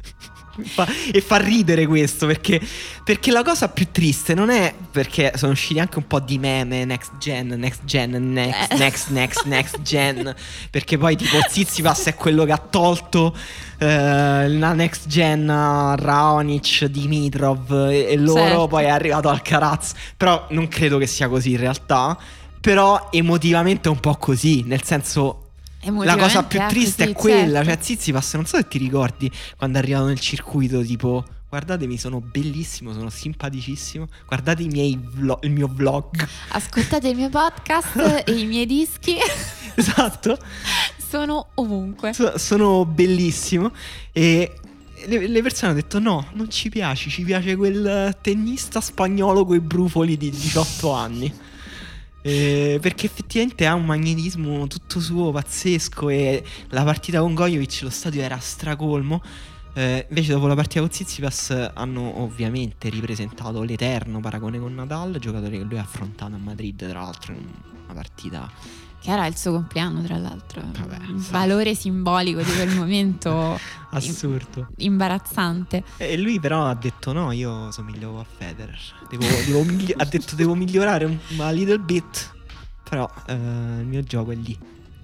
Fa- e fa ridere questo perché, perché la cosa più triste non è perché sono usciti anche un po' di meme next gen, next gen, next, Eh. next, next, next gen. Perché poi tipo Tsitsipas è quello che ha tolto eh, la next gen a Raonic, Dimitrov e, e loro Certo. poi è arrivato al Caraz. Però non credo che sia così in realtà. Però emotivamente è un po' così, nel senso la cosa più triste è quella, cioè Zizipas, non so se ti ricordi quando è arrivato nel circuito, tipo guardatemi, sono bellissimo, sono simpaticissimo, guardate i miei vlo- il mio vlog. Ascoltate il mio podcast e i miei dischi esatto, sono ovunque. So- sono bellissimo e le, le persone hanno detto no, non ci piace, ci piace quel tennista spagnolo coi brufoli di 18 anni. Eh, perché effettivamente ha un magnetismo tutto suo pazzesco e la partita con Gojovic lo stadio era stracolmo. Eh, invece dopo la partita con Tsitsipas hanno ovviamente ripresentato l'eterno paragone con Nadal, giocatore che lui ha affrontato a Madrid tra l'altro in una partita Che era il suo compleanno, tra l'altro. Vabbè, sì. valore simbolico di quel momento assurdo. imbarazzante. E lui però ha detto no, io somiglio a Federer. Devo, devo migli- ha detto devo migliorare un a little bit. Però eh, il mio gioco è lì.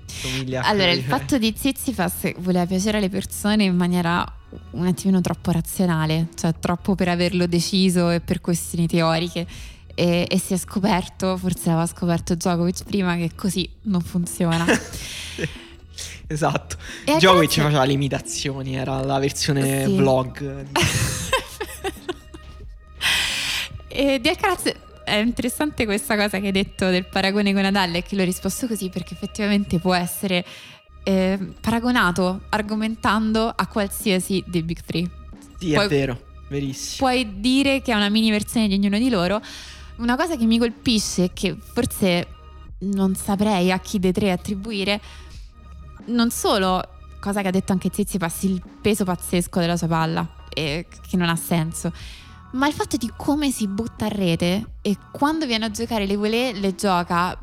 Somiglia Allora, il fatto di Zizipas voleva piacere alle persone in maniera un attimino troppo razionale, cioè troppo per averlo deciso e per questioni teoriche. E, e si è scoperto, forse l'aveva scoperto Djokovic prima, che così non funziona. Esatto. E Djokovic Grazia- faceva le imitazioni, era la versione Sì. vlog. di- E di Alcaraz è interessante questa cosa che hai detto del paragone con Nadal e che l'ho risposto così perché effettivamente può essere eh, paragonato argomentando a qualsiasi dei Big Three. Sì, Poi- è vero, verissimo. Puoi dire che è una mini versione di ognuno di loro. Una cosa che mi colpisce e che forse non saprei a chi dei tre attribuire, non solo, cosa che ha detto anche Zizipas, il peso pazzesco della sua palla, e che non ha senso, ma il fatto di come si butta a rete e quando viene a giocare le volée le gioca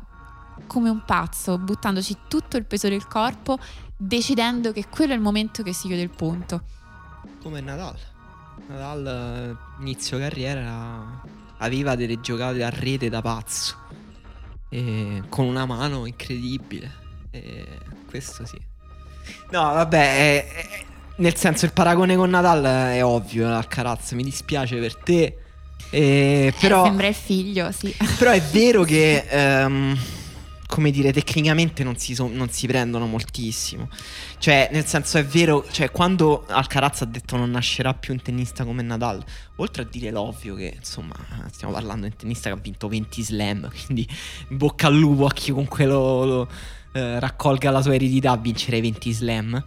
come un pazzo, buttandoci tutto il peso del corpo, decidendo che quello è il momento che si chiude il punto. Come Nadal. Nadal, eh, inizio carriera, aveva delle giocate a rete da pazzo. E con una mano incredibile. E questo sì. No, vabbè, è- è- nel senso il paragone con Nadal è ovvio, Alcaraz, mi dispiace per te. E, però... Eh, sembra il figlio, sì. Però è vero che, ehm, come dire, tecnicamente non si, so- non si prendono moltissimo. Cioè, nel senso, è vero, cioè, quando Alcaraz ha detto non nascerà più un tennista come Nadal, oltre a dire l'ovvio che, insomma, stiamo parlando di un tennista che ha vinto 20 slam, quindi in bocca al lupo a chiunque lo, lo, eh, raccolga la sua eredità a vincere 20 slam.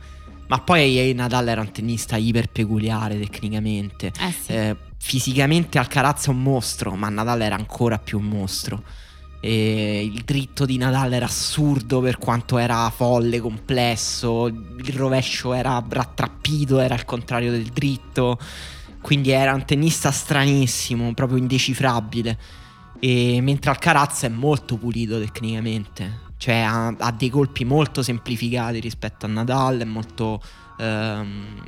Ma poi eh, Nadal era un tennista iper peculiare tecnicamente. Eh sì. Eh, fisicamente Alcaraz è un mostro, ma Nadal era ancora più un mostro. E il dritto di Nadal era assurdo per quanto era folle, complesso. Il rovescio era rattrappito, era il contrario del dritto. Quindi era un tennista stranissimo, proprio indecifrabile. E mentre Alcaraz è molto pulito tecnicamente. Cioè ha, ha dei colpi molto semplificati rispetto a Nadal, è molto... ehm,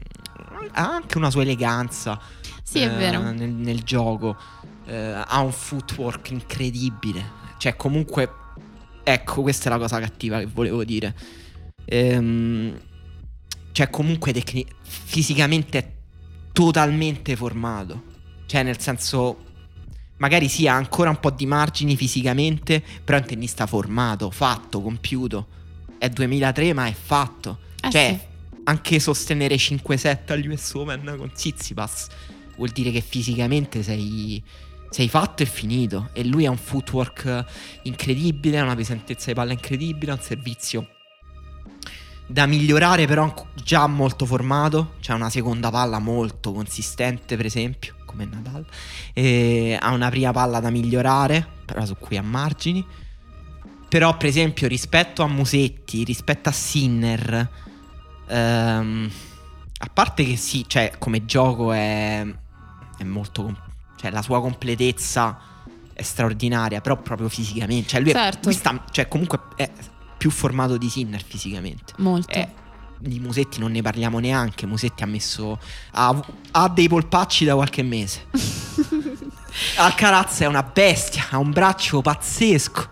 ha anche una sua eleganza Sì, è eh, vero. Nel, nel gioco. Eh, ha un footwork incredibile. Cioè, comunque, ecco, questa è la cosa cattiva che volevo dire. Ehm, cioè, comunque, tecni- fisicamente è totalmente formato. Cioè, nel senso, magari sì, ha ancora un po' di margini fisicamente, però è un tennista formato, fatto, compiuto. È 2003, ma è fatto. Eh cioè, sì. anche sostenere 5-7 agli US Open con Tsitsipas vuol dire che fisicamente sei, sei fatto e finito. E lui ha un footwork incredibile, ha una pesantezza di palla incredibile, ha un servizio da migliorare però già molto formato, c'è una seconda palla molto consistente per esempio, come Nadal, e ha una prima palla da migliorare, però su cui ha margini. Però per esempio rispetto a Musetti, rispetto a Sinner, ehm, a parte che sì, cioè come gioco è, è molto... cioè la sua completezza è straordinaria, però proprio fisicamente, cioè lui, certo. è, lui sta, cioè comunque è più formato di Sinner fisicamente. Molto. Eh, di Musetti non ne parliamo neanche. Musetti ha messo. ha, ha dei polpacci da qualche mese. Alcaraz è una bestia, ha un braccio pazzesco.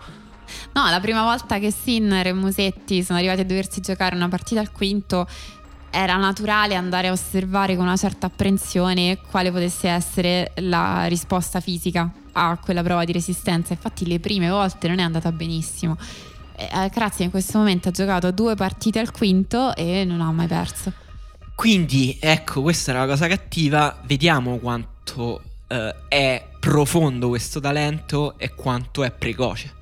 No, la prima volta che Sinner e Musetti sono arrivati a doversi giocare una partita al quinto era naturale andare a osservare con una certa apprensione quale potesse essere la risposta fisica a quella prova di resistenza. Infatti le prime volte non è andata benissimo. Alcaraz in questo momento ha giocato due partite al quinto e non ha mai perso. Quindi, ecco, questa era la cosa cattiva. Vediamo quanto eh, è profondo questo talento e quanto è precoce.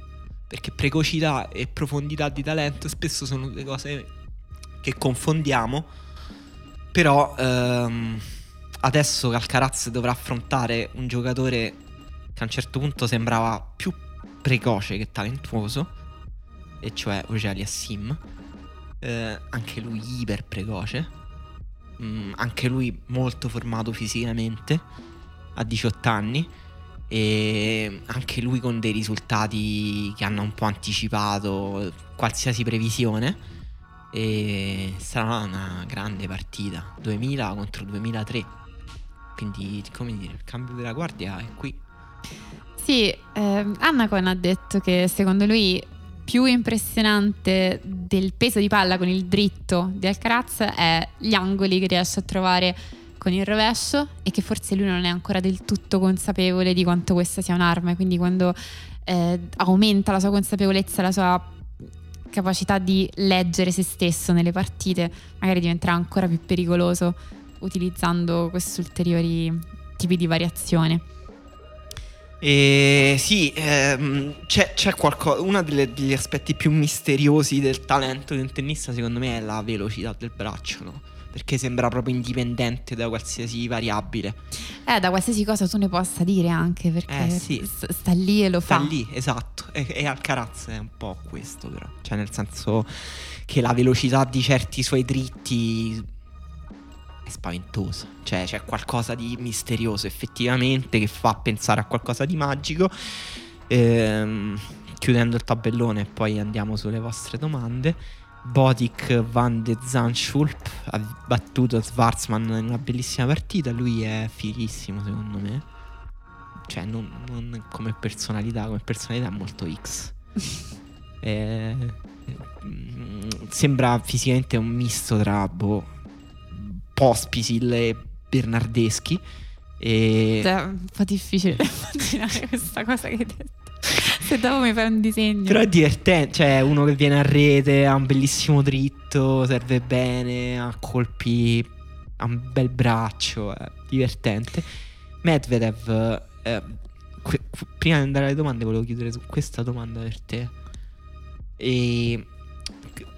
Perché precocità e profondità di talento spesso sono due cose che confondiamo. Però ehm, adesso Alcaraz dovrà affrontare un giocatore che a un certo punto sembrava più precoce che talentuoso e cioè Ogeli Sim. Eh, anche lui iper precoce, mm, anche lui molto formato fisicamente, a 18 anni, e anche lui con dei risultati che hanno un po' anticipato qualsiasi previsione. E sarà una grande partita 2000 contro 2003. Quindi, come dire, il cambio della guardia è qui. Sì, eh, Annacon ha detto che secondo lui più impressionante del peso di palla con il dritto di Alcaraz è gli angoli che riesce a trovare con il rovescio e che forse lui non è ancora del tutto consapevole di quanto questa sia un'arma. Quindi quando eh, aumenta la sua consapevolezza, la sua capacità di leggere se stesso nelle partite, magari diventerà ancora più pericoloso utilizzando questi ulteriori tipi di variazione. E sì, ehm, c'è, c'è qualcosa. Uno degli aspetti più misteriosi del talento di un tennista, secondo me, è la velocità del braccio, no? Perché sembra proprio indipendente da qualsiasi variabile. Eh, da qualsiasi cosa tu ne possa dire anche, perché eh, sì. sta lì e lo sta fa. Sta lì, esatto. E, e Alcaraz è un po' questo, però. Cioè, nel senso che la velocità di certi suoi dritti è spaventoso. Cioè, c'è qualcosa di misterioso effettivamente che fa pensare a qualcosa di magico. Ehm, chiudendo il tabellone, poi andiamo sulle vostre domande. Bodik van de Zanschulp ha battuto Schwarzman in una bellissima partita. Lui è fighissimo, secondo me. Cioè, non, non come personalità, come personalità è molto X. eh, sembra fisicamente un misto tra boh, Pospisil e Bernardeschi. E... È un po' difficile immaginare questa cosa che hai detto. Se dopo mi fai un disegno. Però è divertente, cioè uno che viene a rete, ha un bellissimo dritto, serve bene, ha colpi, ha un bel braccio, è divertente. Medvedev, eh, que- prima di andare alle domande volevo chiudere su questa domanda per te. E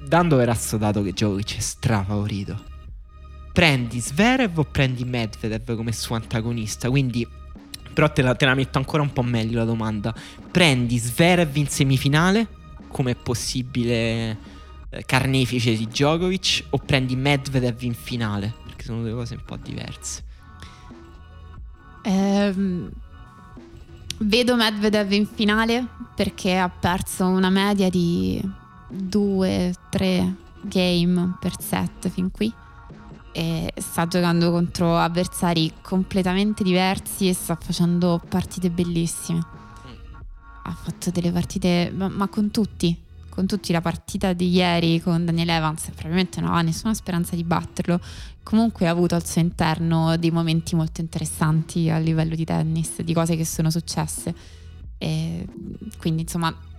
dando per assodato che Djokovic è strafavorito prendi Sverev o prendi Medvedev come suo antagonista? Quindi, però te la, te la metto ancora un po' meglio la domanda. Prendi Sverev in semifinale come possibile eh, carnefice di Djokovic o prendi Medvedev in finale? Perché sono due cose un po' diverse. Ehm, vedo Medvedev in finale perché ha perso una media di 2-3 game per set fin qui e sta giocando contro avversari completamente diversi e sta facendo partite bellissime. Ha fatto delle partite, ma, ma con tutti, con tutti. La partita di ieri con Daniel Evans probabilmente non ha nessuna speranza di batterlo. Comunque ha avuto al suo interno dei momenti molto interessanti a livello di tennis, di cose che sono successe. E quindi insomma Mm,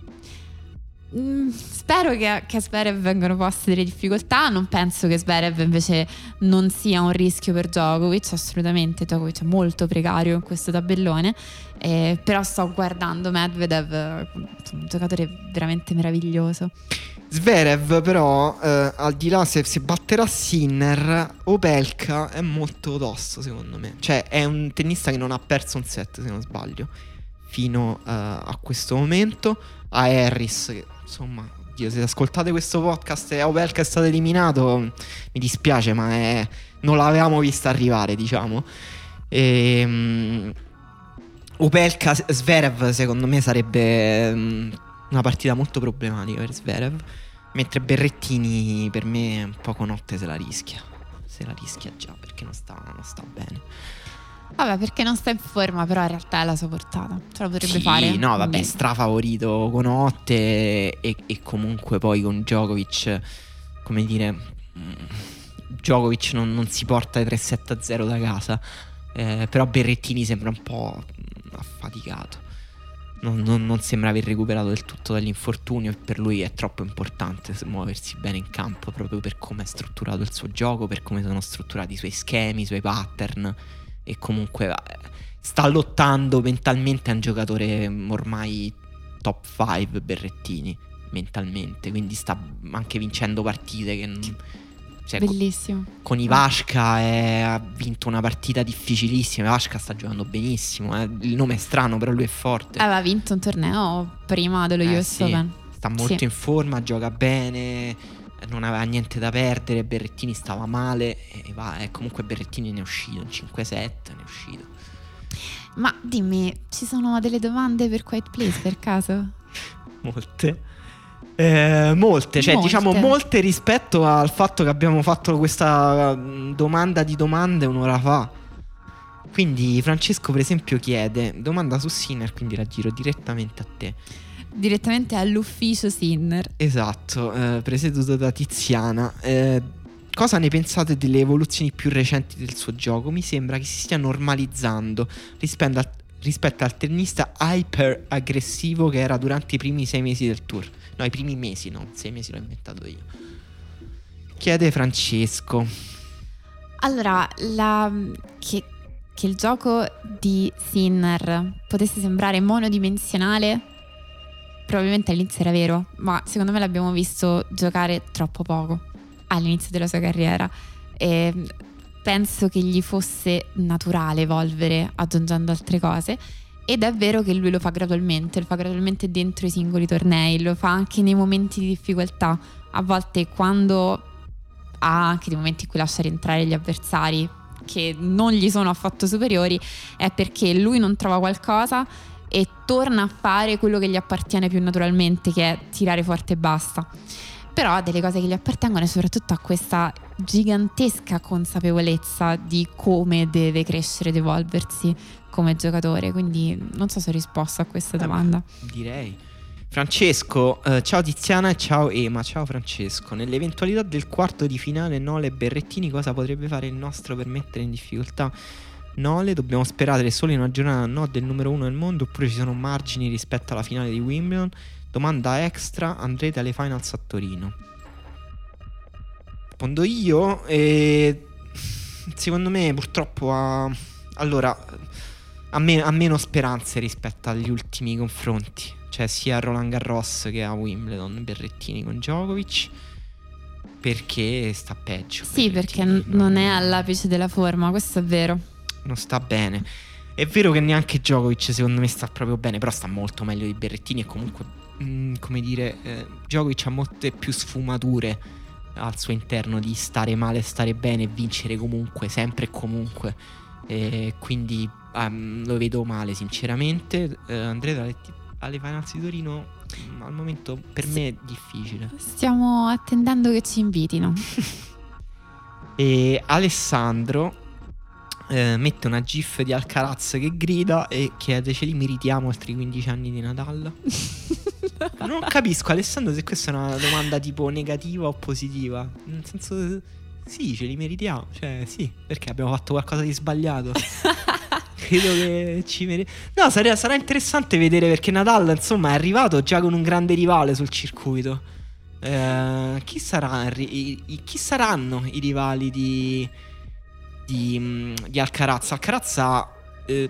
spero che, che a Zverev vengano poste delle difficoltà. Non penso che Zverev invece non sia un rischio per Djokovic. Assolutamente, Djokovic è molto precario in questo tabellone. Eh, però sto guardando Medvedev, un giocatore veramente meraviglioso. Zverev però, eh, al di là se, se batterà Sinner, Opelka è molto tosto secondo me. Cioè è un tennista che non ha perso un set se non sbaglio, fino uh, a questo momento. A Harris, che insomma, Dio, se ascoltate questo podcast e Opelka è stato eliminato, mi dispiace ma è, non l'avevamo vista arrivare diciamo. E, um, Opelka Zverev secondo me sarebbe... Um, una partita molto problematica per Zverev. Mentre Berrettini per me un poco notte se la rischia. Se la rischia già perché non sta, non sta bene. Vabbè, perché non sta in forma, però in realtà è la sua portata. Ce la potrebbe sì, fare. No, vabbè, bene. strafavorito con Otte e, e, comunque poi con Djokovic, come dire, mm, Djokovic non, non si porta i 3-7-0 da casa. Eh, però Berrettini sembra un po' affaticato non, non, non, sembra aver recuperato del tutto dall'infortunio e per lui è troppo importante muoversi bene in campo proprio per come è strutturato il suo gioco, per come sono strutturati i suoi schemi, i suoi pattern e comunque sta lottando mentalmente a un giocatore ormai top 5 Berrettini mentalmente, quindi sta anche vincendo partite che... Non, cioè, Bellissimo. Con Ivashka è, ha vinto una partita difficilissima. Ivashka sta giocando benissimo. Eh. Il nome è strano, però lui è forte. Aveva vinto un torneo prima dello eh, US sì. Open. Sta molto sì. in forma, gioca bene. Non aveva niente da perdere. Berrettini stava male. E va, eh, comunque Berrettini ne è uscito. In 5-7 ne è uscito. Ma dimmi, ci sono delle domande per Quiet Place per caso? Molte. Eh, molte, cioè molte. diciamo molte rispetto al fatto che abbiamo fatto questa mm, domanda di domande un'ora fa. Quindi Francesco per esempio chiede domanda su Sinner, quindi la giro direttamente a te. Direttamente all'ufficio Sinner. Esatto, eh, presieduto da Tiziana. Eh, cosa ne pensate delle evoluzioni più recenti del suo gioco? Mi sembra che si stia normalizzando rispetto al, rispetto al tennista hyper aggressivo che era durante i primi sei mesi del tour. No, i primi mesi, no, sei mesi l'ho inventato io. Chiede Francesco. Allora, la, che, che il gioco di Sinner potesse sembrare monodimensionale, probabilmente all'inizio era vero, ma secondo me l'abbiamo visto giocare troppo poco all'inizio della sua carriera. E penso che gli fosse naturale evolvere aggiungendo altre cose ed è vero che lui lo fa gradualmente, lo fa gradualmente dentro i singoli tornei, lo fa anche nei momenti di difficoltà. A volte quando ha anche dei momenti in cui lascia rientrare gli avversari che non gli sono affatto superiori, è perché lui non trova qualcosa e torna a fare quello che gli appartiene più naturalmente, che è tirare forte e basta. Però ha delle cose che gli appartengono e soprattutto ha questa gigantesca consapevolezza di come deve crescere ed evolversi come giocatore, quindi non so se ho risposto a questa domanda. direi. Francesco, eh, ciao Tiziana e ciao Ema, ciao Francesco. Nell'eventualità del quarto di finale Nole Berrettini, cosa potrebbe fare il nostro per mettere in difficoltà Nole? Dobbiamo sperare solo in una giornata no del numero uno del mondo oppure ci sono margini rispetto alla finale di Wimbledon? Domanda extra, andrete alle finals a Torino? Rispondo io e secondo me purtroppo ha... Allora, ha, me- ha meno speranze rispetto agli ultimi confronti. Cioè sia a Roland Garros che a Wimbledon, Berrettini con Djokovic. Perché sta peggio. Sì, perché non è all'apice della forma, questo è vero. Non sta bene. È vero che neanche Djokovic secondo me sta proprio bene, però sta molto meglio di Berrettini e comunque, mh, mm, come dire, eh, Djokovic ha molte più sfumature al suo interno di stare male, stare bene, vincere comunque, sempre e comunque. E quindi um, lo vedo male sinceramente. Andrete alle, alle finals di Torino mm, al momento per me è difficile. Stiamo attendendo che ci invitino. e Alessandro eh, mette una gif di Alcaraz che grida e chiede ce li meritiamo altri 15 anni di Nadal? non capisco Alessandro se questa è una domanda tipo negativa o positiva. Nel senso sì, ce li meritiamo. Cioè, sì, perché abbiamo fatto qualcosa di sbagliato. credo che ci mere... No, sarà, sarà interessante vedere perché Nadal, insomma, è arrivato già con un grande rivale sul circuito. Eh, chi, sarà, chi saranno i rivali di, di, mm, di Alcaraz? Alcaraz ha, eh,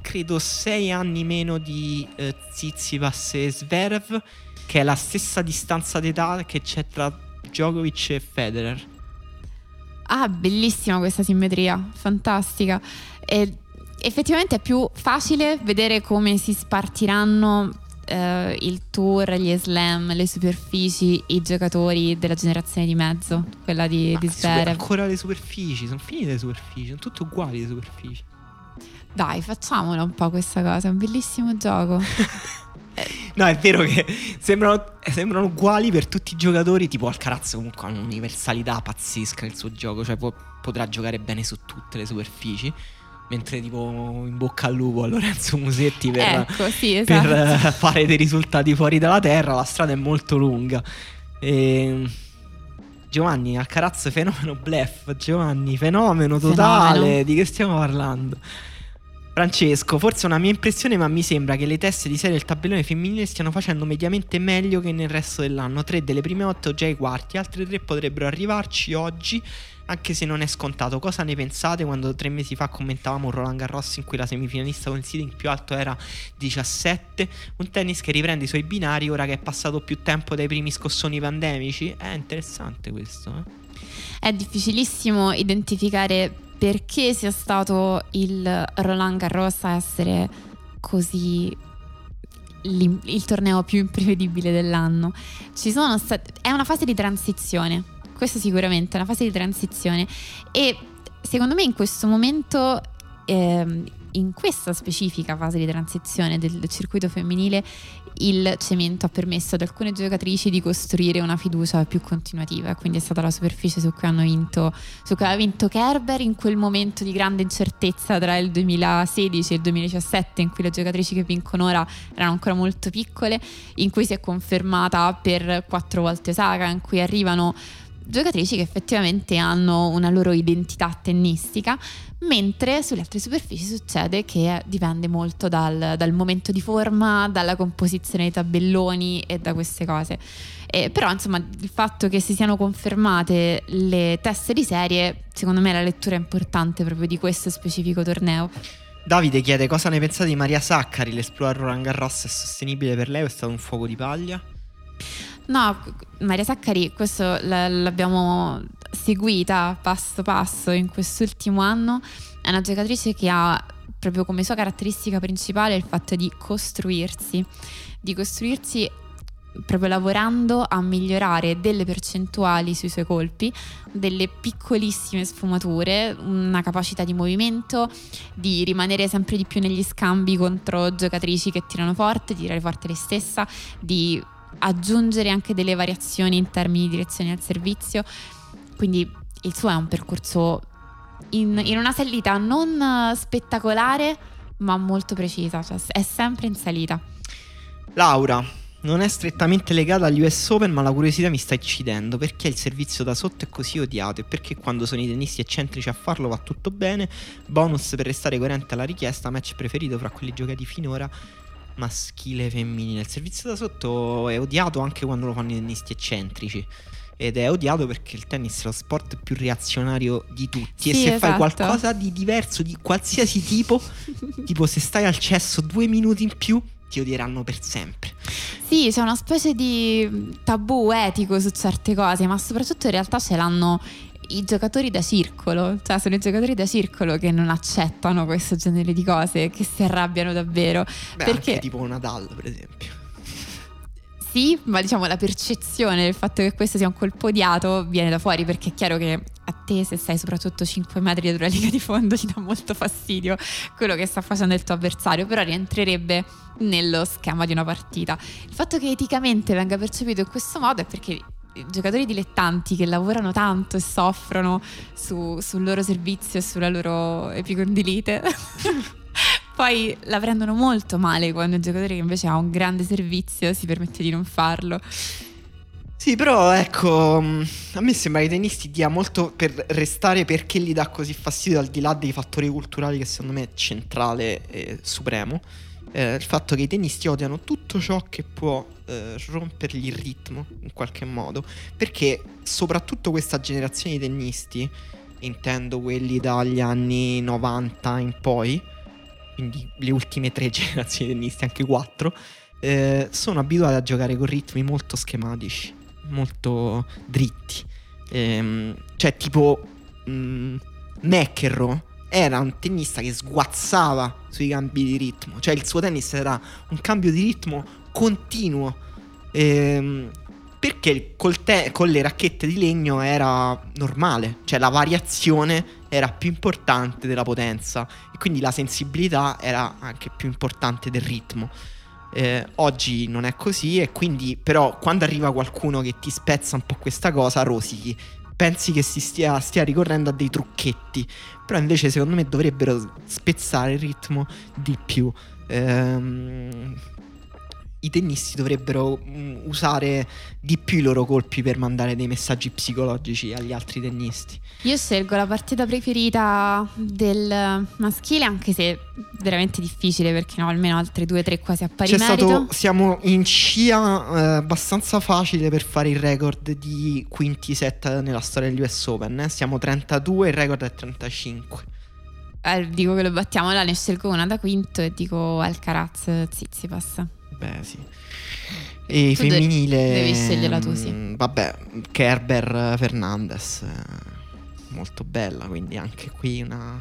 credo, sei anni meno di eh, Zizipas e Zverev, che è la stessa distanza d'età che c'è tra Djokovic e Federer. Ah, bellissima questa simmetria, fantastica. E effettivamente è più facile vedere come si spartiranno eh, il tour, gli slam, le superfici, i giocatori della generazione di mezzo, quella di, di Zverev. Ancora le superfici, sono finite le superfici, sono tutte uguali le superfici. Dai, facciamola un po' questa cosa, è un bellissimo gioco. no, è vero che sembrano, sembrano, uguali per tutti i giocatori. Tipo Alcaraz comunque ha un'universalità pazzesca nel suo gioco, cioè può, potrà giocare bene su tutte le superfici. Mentre tipo in bocca al lupo a Lorenzo Musetti per, ecco, sì, esatto. per fare dei risultati fuori dalla terra, la strada è molto lunga. E... Giovanni, Alcaraz fenomeno blef, Giovanni, fenomeno totale, fenomeno. di che stiamo parlando? Francesco, forse è una mia impressione, ma mi sembra che le teste di serie del tabellone femminile stiano facendo mediamente meglio che nel resto dell'anno. Tre delle prime otto già ai quarti, altre tre potrebbero arrivarci oggi, anche se non è scontato. Cosa ne pensate quando tre mesi fa commentavamo un Roland Garros in cui la semifinalista con il seeding più alto era 17? Un tennis che riprende i suoi binari ora che è passato più tempo dai primi scossoni pandemici? È interessante questo, eh? È difficilissimo identificare perché sia stato il Roland Garros a essere così il torneo più imprevedibile dell'anno. Stat- è una fase di transizione, questo sicuramente, è una fase di transizione. E secondo me in questo momento eh, in questa specifica fase di transizione del circuito femminile il cemento ha permesso ad alcune giocatrici di costruire una fiducia più continuativa, quindi è stata la superficie su cui hanno vinto, su cui aveva vinto Kerber in quel momento di grande incertezza tra il 2016 e il 2017 in cui le giocatrici che vincono ora erano ancora molto piccole, in cui si è confermata per quattro volte Osaka, in cui arrivano giocatrici che effettivamente hanno una loro identità tennistica, mentre sulle altre superfici succede che dipende molto dal, dal momento di forma, dalla composizione dei tabelloni e da queste cose. Eh, però insomma il fatto che si siano confermate le teste di serie, secondo me la lettura è importante proprio di questo specifico torneo. Davide chiede cosa ne pensate di Maria Saccari, l'esplorer Roland Garros è sostenibile per lei o è stato un fuoco di paglia? No, Maria Saccari, questo l'abbiamo seguita passo passo in quest'ultimo anno. È una giocatrice che ha proprio come sua caratteristica principale il fatto di costruirsi, di costruirsi proprio lavorando a migliorare delle percentuali sui suoi colpi, delle piccolissime sfumature, una capacità di movimento, di rimanere sempre di più negli scambi contro giocatrici che tirano forte, di tirare forte lei stessa, di aggiungere anche delle variazioni in termini di direzione al servizio. Quindi il suo è un percorso in, in una salita non spettacolare, ma molto precisa, cioè è sempre in salita. Laura, non è strettamente legata agli US Open, ma la curiosità mi sta uccidendo. Perché il servizio da sotto è così odiato? E perché quando sono i tennisti eccentrici a farlo va tutto bene? Bonus per restare coerente alla richiesta, match preferito fra quelli giocati finora maschile e femminile. Il servizio da sotto è odiato anche quando lo fanno i tennisti eccentrici. Ed è odiato perché il tennis è lo sport più reazionario di tutti. Sì, e se esatto. fai qualcosa di diverso, di qualsiasi tipo, tipo se stai al cesso due minuti in più, ti odieranno per sempre. Sì, c'è una specie di tabù etico su certe cose, ma soprattutto in realtà ce l'hanno i giocatori da circolo, cioè sono i giocatori da circolo che non accettano questo genere di cose, che si arrabbiano davvero. Beh, perché tipo Nadal, per esempio. Sì, ma diciamo la percezione del fatto che questo sia un colpo odiato viene da fuori perché è chiaro che a te se sei soprattutto 5 metri dietro la linea di fondo ti dà molto fastidio quello che sta facendo il tuo avversario, però rientrerebbe nello schema di una partita. Il fatto che eticamente venga percepito in questo modo è perché giocatori dilettanti che lavorano tanto e soffrono su, sul loro servizio e sulla loro epicondilite. Poi la prendono molto male quando un giocatore che invece ha un grande servizio si permette di non farlo. Sì, però ecco, mh, a me sembra che i tennisti dia molto per restare perché gli dà così fastidio al di là dei fattori culturali che secondo me è centrale e supremo. eh, il fatto che i tennisti odiano tutto ciò che può eh, rompergli il ritmo in qualche modo. Perché soprattutto questa generazione di tennisti, intendo quelli dagli anni 90 in poi, quindi le ultime tre generazioni di tennisti, anche quattro, eh, sono abituati a giocare con ritmi molto schematici, molto dritti. Ehm, cioè, tipo mh, McEnroe era un tennista che sguazzava sui cambi di ritmo. Cioè, il suo tennis era un cambio di ritmo continuo. Ehm, perché te- con le racchette di legno era normale, cioè la variazione era più importante della potenza e quindi la sensibilità era anche più importante del ritmo. Eh, oggi non è così e quindi però quando arriva qualcuno che ti spezza un po' questa cosa rosichi pensi che si stia, stia ricorrendo a dei trucchetti però invece secondo me dovrebbero spezzare il ritmo di più Ehm, i tennisti dovrebbero mm, usare di più i loro colpi per mandare dei messaggi psicologici agli altri tennisti Io scelgo la partita preferita del maschile, anche se veramente difficile perché ne ho almeno altre due o tre quasi a pari C'è merito. stato, siamo in scia eh, abbastanza facile per fare il record di quinti set nella storia degli US Open. eh. Siamo 32, il record è 35. Eh, dico che lo battiamo là, ne scelgo una da quinto e dico Alcaraz Zizipas. Beh, sì. E Tu femminile. devi sceglierla tu, sì. mm, Vabbè, Kerber Fernandez. eh, Molto bella, quindi anche qui una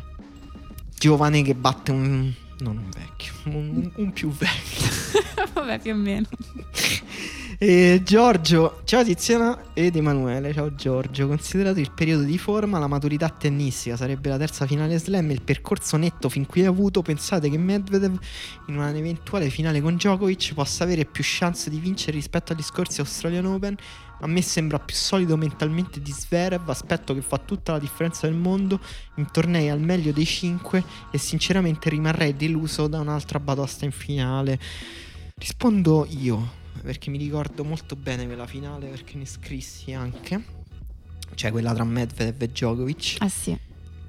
giovane che batte un. Non un vecchio, un, un più vecchio. Vabbè, più o meno. E Giorgio, ciao Tiziana ed Emanuele, ciao Giorgio. Considerato il periodo di forma, la maturità tennistica sarebbe la terza finale slam, il percorso netto fin qui avuto, pensate che Medvedev in un'eventuale finale con Djokovic possa avere più chance di vincere rispetto agli scorsi Australian Open? A me sembra più solido mentalmente di Zverev, aspetto che fa tutta la differenza del mondo in tornei al meglio dei 5 e sinceramente rimarrei deluso da un'altra batosta in finale. Rispondo io, perché mi ricordo molto bene quella finale perché ne scrissi anche. Cioè quella tra Medvedev e Djokovic. Ah sì.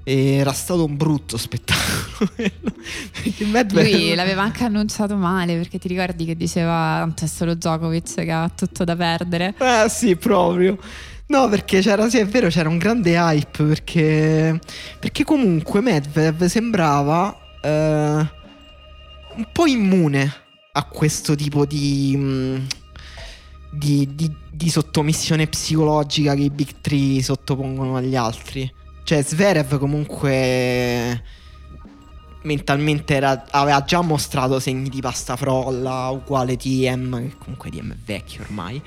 E era stato un brutto spettacolo. perché Medvedev... Lui l'aveva anche annunciato male perché ti ricordi che diceva tanto è solo Djokovic che ha tutto da perdere. Eh sì, proprio. No, perché c'era, sì, è vero, c'era un grande hype perché, perché comunque Medvedev sembrava eh, un po' immune a questo tipo di, mh, di, di- di sottomissione psicologica che i Big Three sottopongono agli altri. Cioè, Zverev comunque mentalmente era- aveva già mostrato segni di pasta frolla, uguale TM, che comunque TM è vecchio ormai.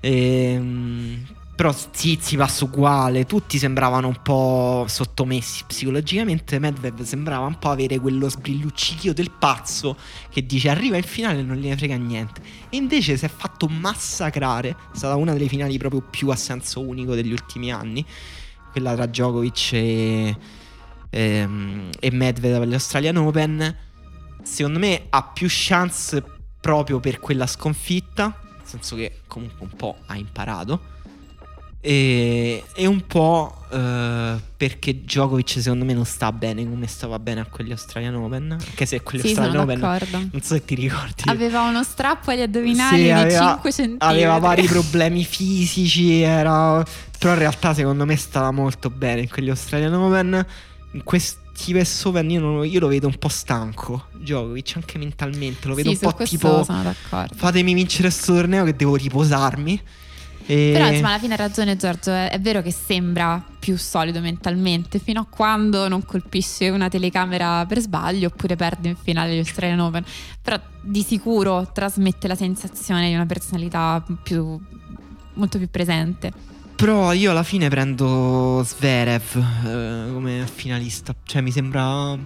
Ehm, però Zizipas uguale, tutti sembravano un po' sottomessi psicologicamente. Medvedev sembrava un po' avere quello sbrilluccichio del pazzo che dice arriva in finale e non gliene frega niente. E invece si è fatto massacrare. È stata una delle finali proprio più a senso unico degli ultimi anni. Quella tra Djokovic e, ehm, e Medvedev agli Australian Open. Secondo me ha più chance proprio per quella sconfitta. Nel senso che comunque un po' ha imparato. E, e un po' eh, perché Djokovic secondo me non sta bene come stava bene a quegli Australian Open. Anche se quelli Sì, Australian Open d'accordo. non so se ti ricordi. Aveva uno strappo agli addominali Sì, di aveva- 5 centimetri. Aveva vari problemi fisici, era... però in realtà secondo me stava molto bene in quegli Australian Open. In questi US Open io, non- io lo vedo un po' stanco, Djokovic, anche mentalmente, lo vedo Sì, un po' tipo fatemi vincere questo torneo che devo riposarmi. E... Però insomma alla fine ha ragione Giorgio, è, è vero che sembra più solido mentalmente fino a quando non colpisce una telecamera per sbaglio oppure perde in finale agli Australian Open. Però di sicuro trasmette la sensazione di una personalità più, molto più presente. Però io alla fine prendo Zverev eh, come finalista, cioè mi sembra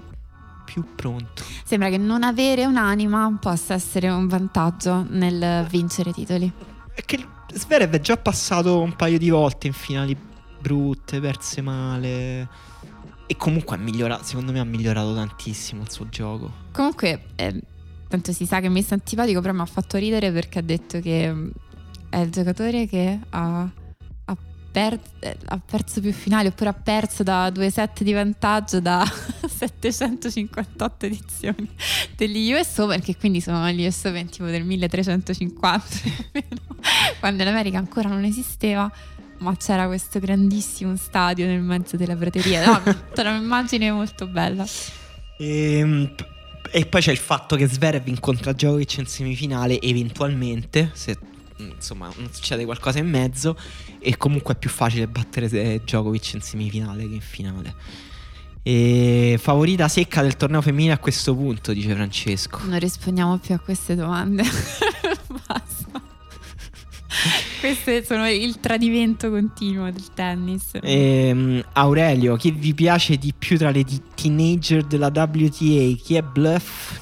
più pronto. Sembra che non avere un'anima possa essere un vantaggio nel vincere titoli. È che Zverev è già passato un paio di volte in finali brutte, perse male. E comunque ha migliorato, secondo me ha migliorato tantissimo il suo gioco. Comunque, eh, tanto si sa che mi sta antipatico, però mi ha fatto ridere perché ha detto che mm, è il giocatore che ha, ha, per, ha perso più finali oppure ha perso da due set di vantaggio da 758 edizioni degli US Open che quindi sono gli US Open tipo del 1350 quando l'America ancora non esisteva ma c'era questo grandissimo stadio nel mezzo della prateria. No, c'era un'immagine molto bella. E, ehm, e poi c'è il fatto che Zverev incontra Djokovic in semifinale eventualmente se insomma non succede qualcosa in mezzo e comunque è più facile battere Djokovic in semifinale che in finale e favorita secca del torneo femminile a questo punto, dice Francesco. Non rispondiamo più a queste domande. Basta. Questo sono il tradimento continuo del tennis. Ehm, Aurelio, chi vi piace di più tra le teenager della WTA? Chi è bluff?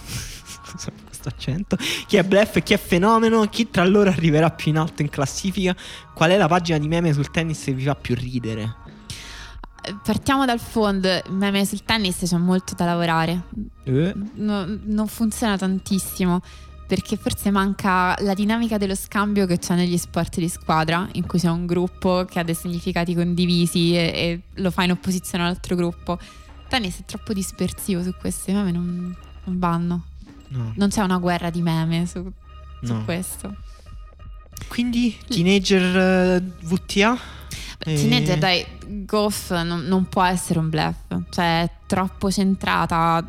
Questo accento. Chi è bluff e chi è fenomeno? Chi tra loro arriverà più in alto in classifica? Qual è la pagina di meme sul tennis che vi fa più ridere? partiamo dal fondo, meme sul tennis c'è molto da lavorare. Eh. No, non funziona tantissimo perché forse manca la dinamica dello scambio che c'è negli sport di squadra, in cui c'è un gruppo che ha dei significati condivisi e, e lo fa in opposizione all'altro gruppo. Il tennis è troppo dispersivo su questi meme, non, non vanno. No. Non c'è una guerra di meme su, su no. questo. Quindi, teenager uh, eh, VTA? Teenager, dai, Goff non, non, può essere un bluff, cioè è troppo centrata,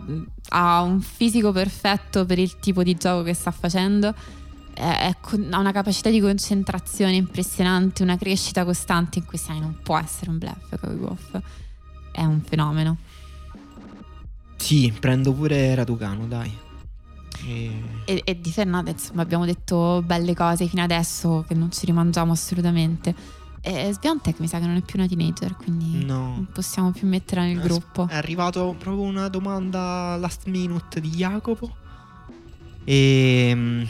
ha un fisico perfetto per il tipo di gioco che sta facendo, è, è, ha una capacità di concentrazione impressionante, una crescita costante in questi anni, non può essere un bluff Goff, è un fenomeno. Sì, prendo pure Raducano, dai. E... E, e di Fernandez abbiamo detto belle cose fino adesso che non ci rimangiamo assolutamente e Sviantec mi sa che non è più una teenager, quindi no. non possiamo più metterla nel gruppo. È arrivato proprio una domanda last minute di Jacopo. E ehm,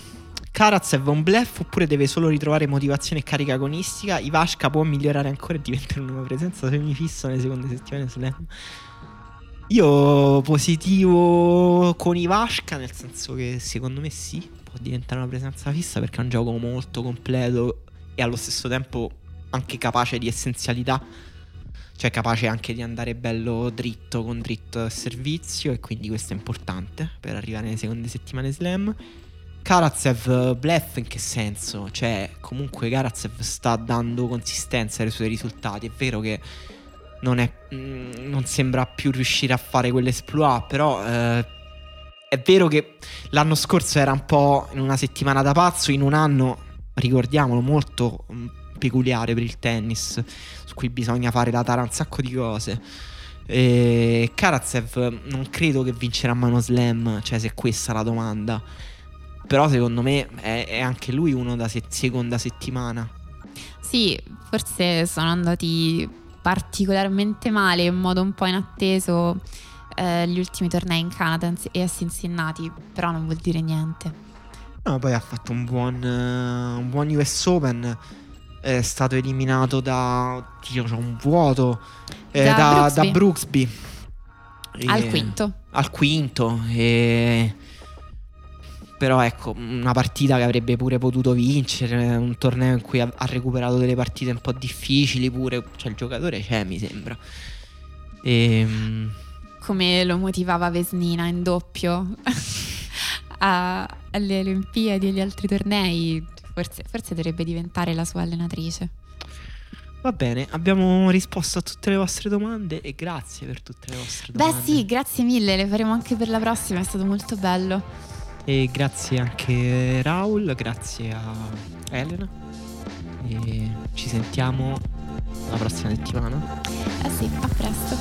Karatsev è un bluff oppure deve solo ritrovare motivazione e carica agonistica? Ivashka può migliorare ancora e diventare una presenza semifisso nelle seconde settimane slam. Io positivo con Ivashka, nel senso che secondo me sì, può diventare una presenza fissa perché è un gioco molto completo e allo stesso tempo anche capace di essenzialità, cioè capace anche di andare bello dritto con dritto servizio e quindi questo è importante per arrivare nelle seconde settimane slam. Karatsev bluff in che senso? Cioè comunque Karatsev sta dando consistenza ai suoi risultati, è vero che non, è, mm, non sembra più riuscire a fare quell'esploit, però eh, è vero che l'anno scorso era un po' in una settimana da pazzo, in un anno, ricordiamolo, molto mm, peculiare per il tennis, su cui bisogna fare la tara un sacco di cose. E Karatsev non credo che vincerà Mano Slam, cioè se questa è la domanda. Però secondo me è, è anche lui uno da se- seconda settimana. Sì, forse sono andati particolarmente male in modo un po' inatteso eh, gli ultimi tornei in Canada e a Cincinnati, però non vuol dire niente. No, poi ha fatto un buon, uh, un buon US Open è stato eliminato da. Oddio, c'è un vuoto. Eh, da, da, Brooksby. Da Brooksby. al quinto. Al quinto. E... Però ecco, una partita che avrebbe pure potuto vincere, un torneo in cui ha, recuperato delle partite un po' difficili pure, cioè il giocatore c'è mi sembra. E, ehm, Come lo motivava Vesnina in doppio a, alle Olimpiadi e agli altri tornei, Forse, forse dovrebbe diventare la sua allenatrice. Va bene, abbiamo risposto a tutte le vostre domande e grazie per tutte le vostre domande. Beh sì, grazie mille, le faremo anche per la prossima, è stato molto bello. E grazie anche Raul, grazie a Elena. E ci sentiamo la prossima settimana. Eh sì, a presto.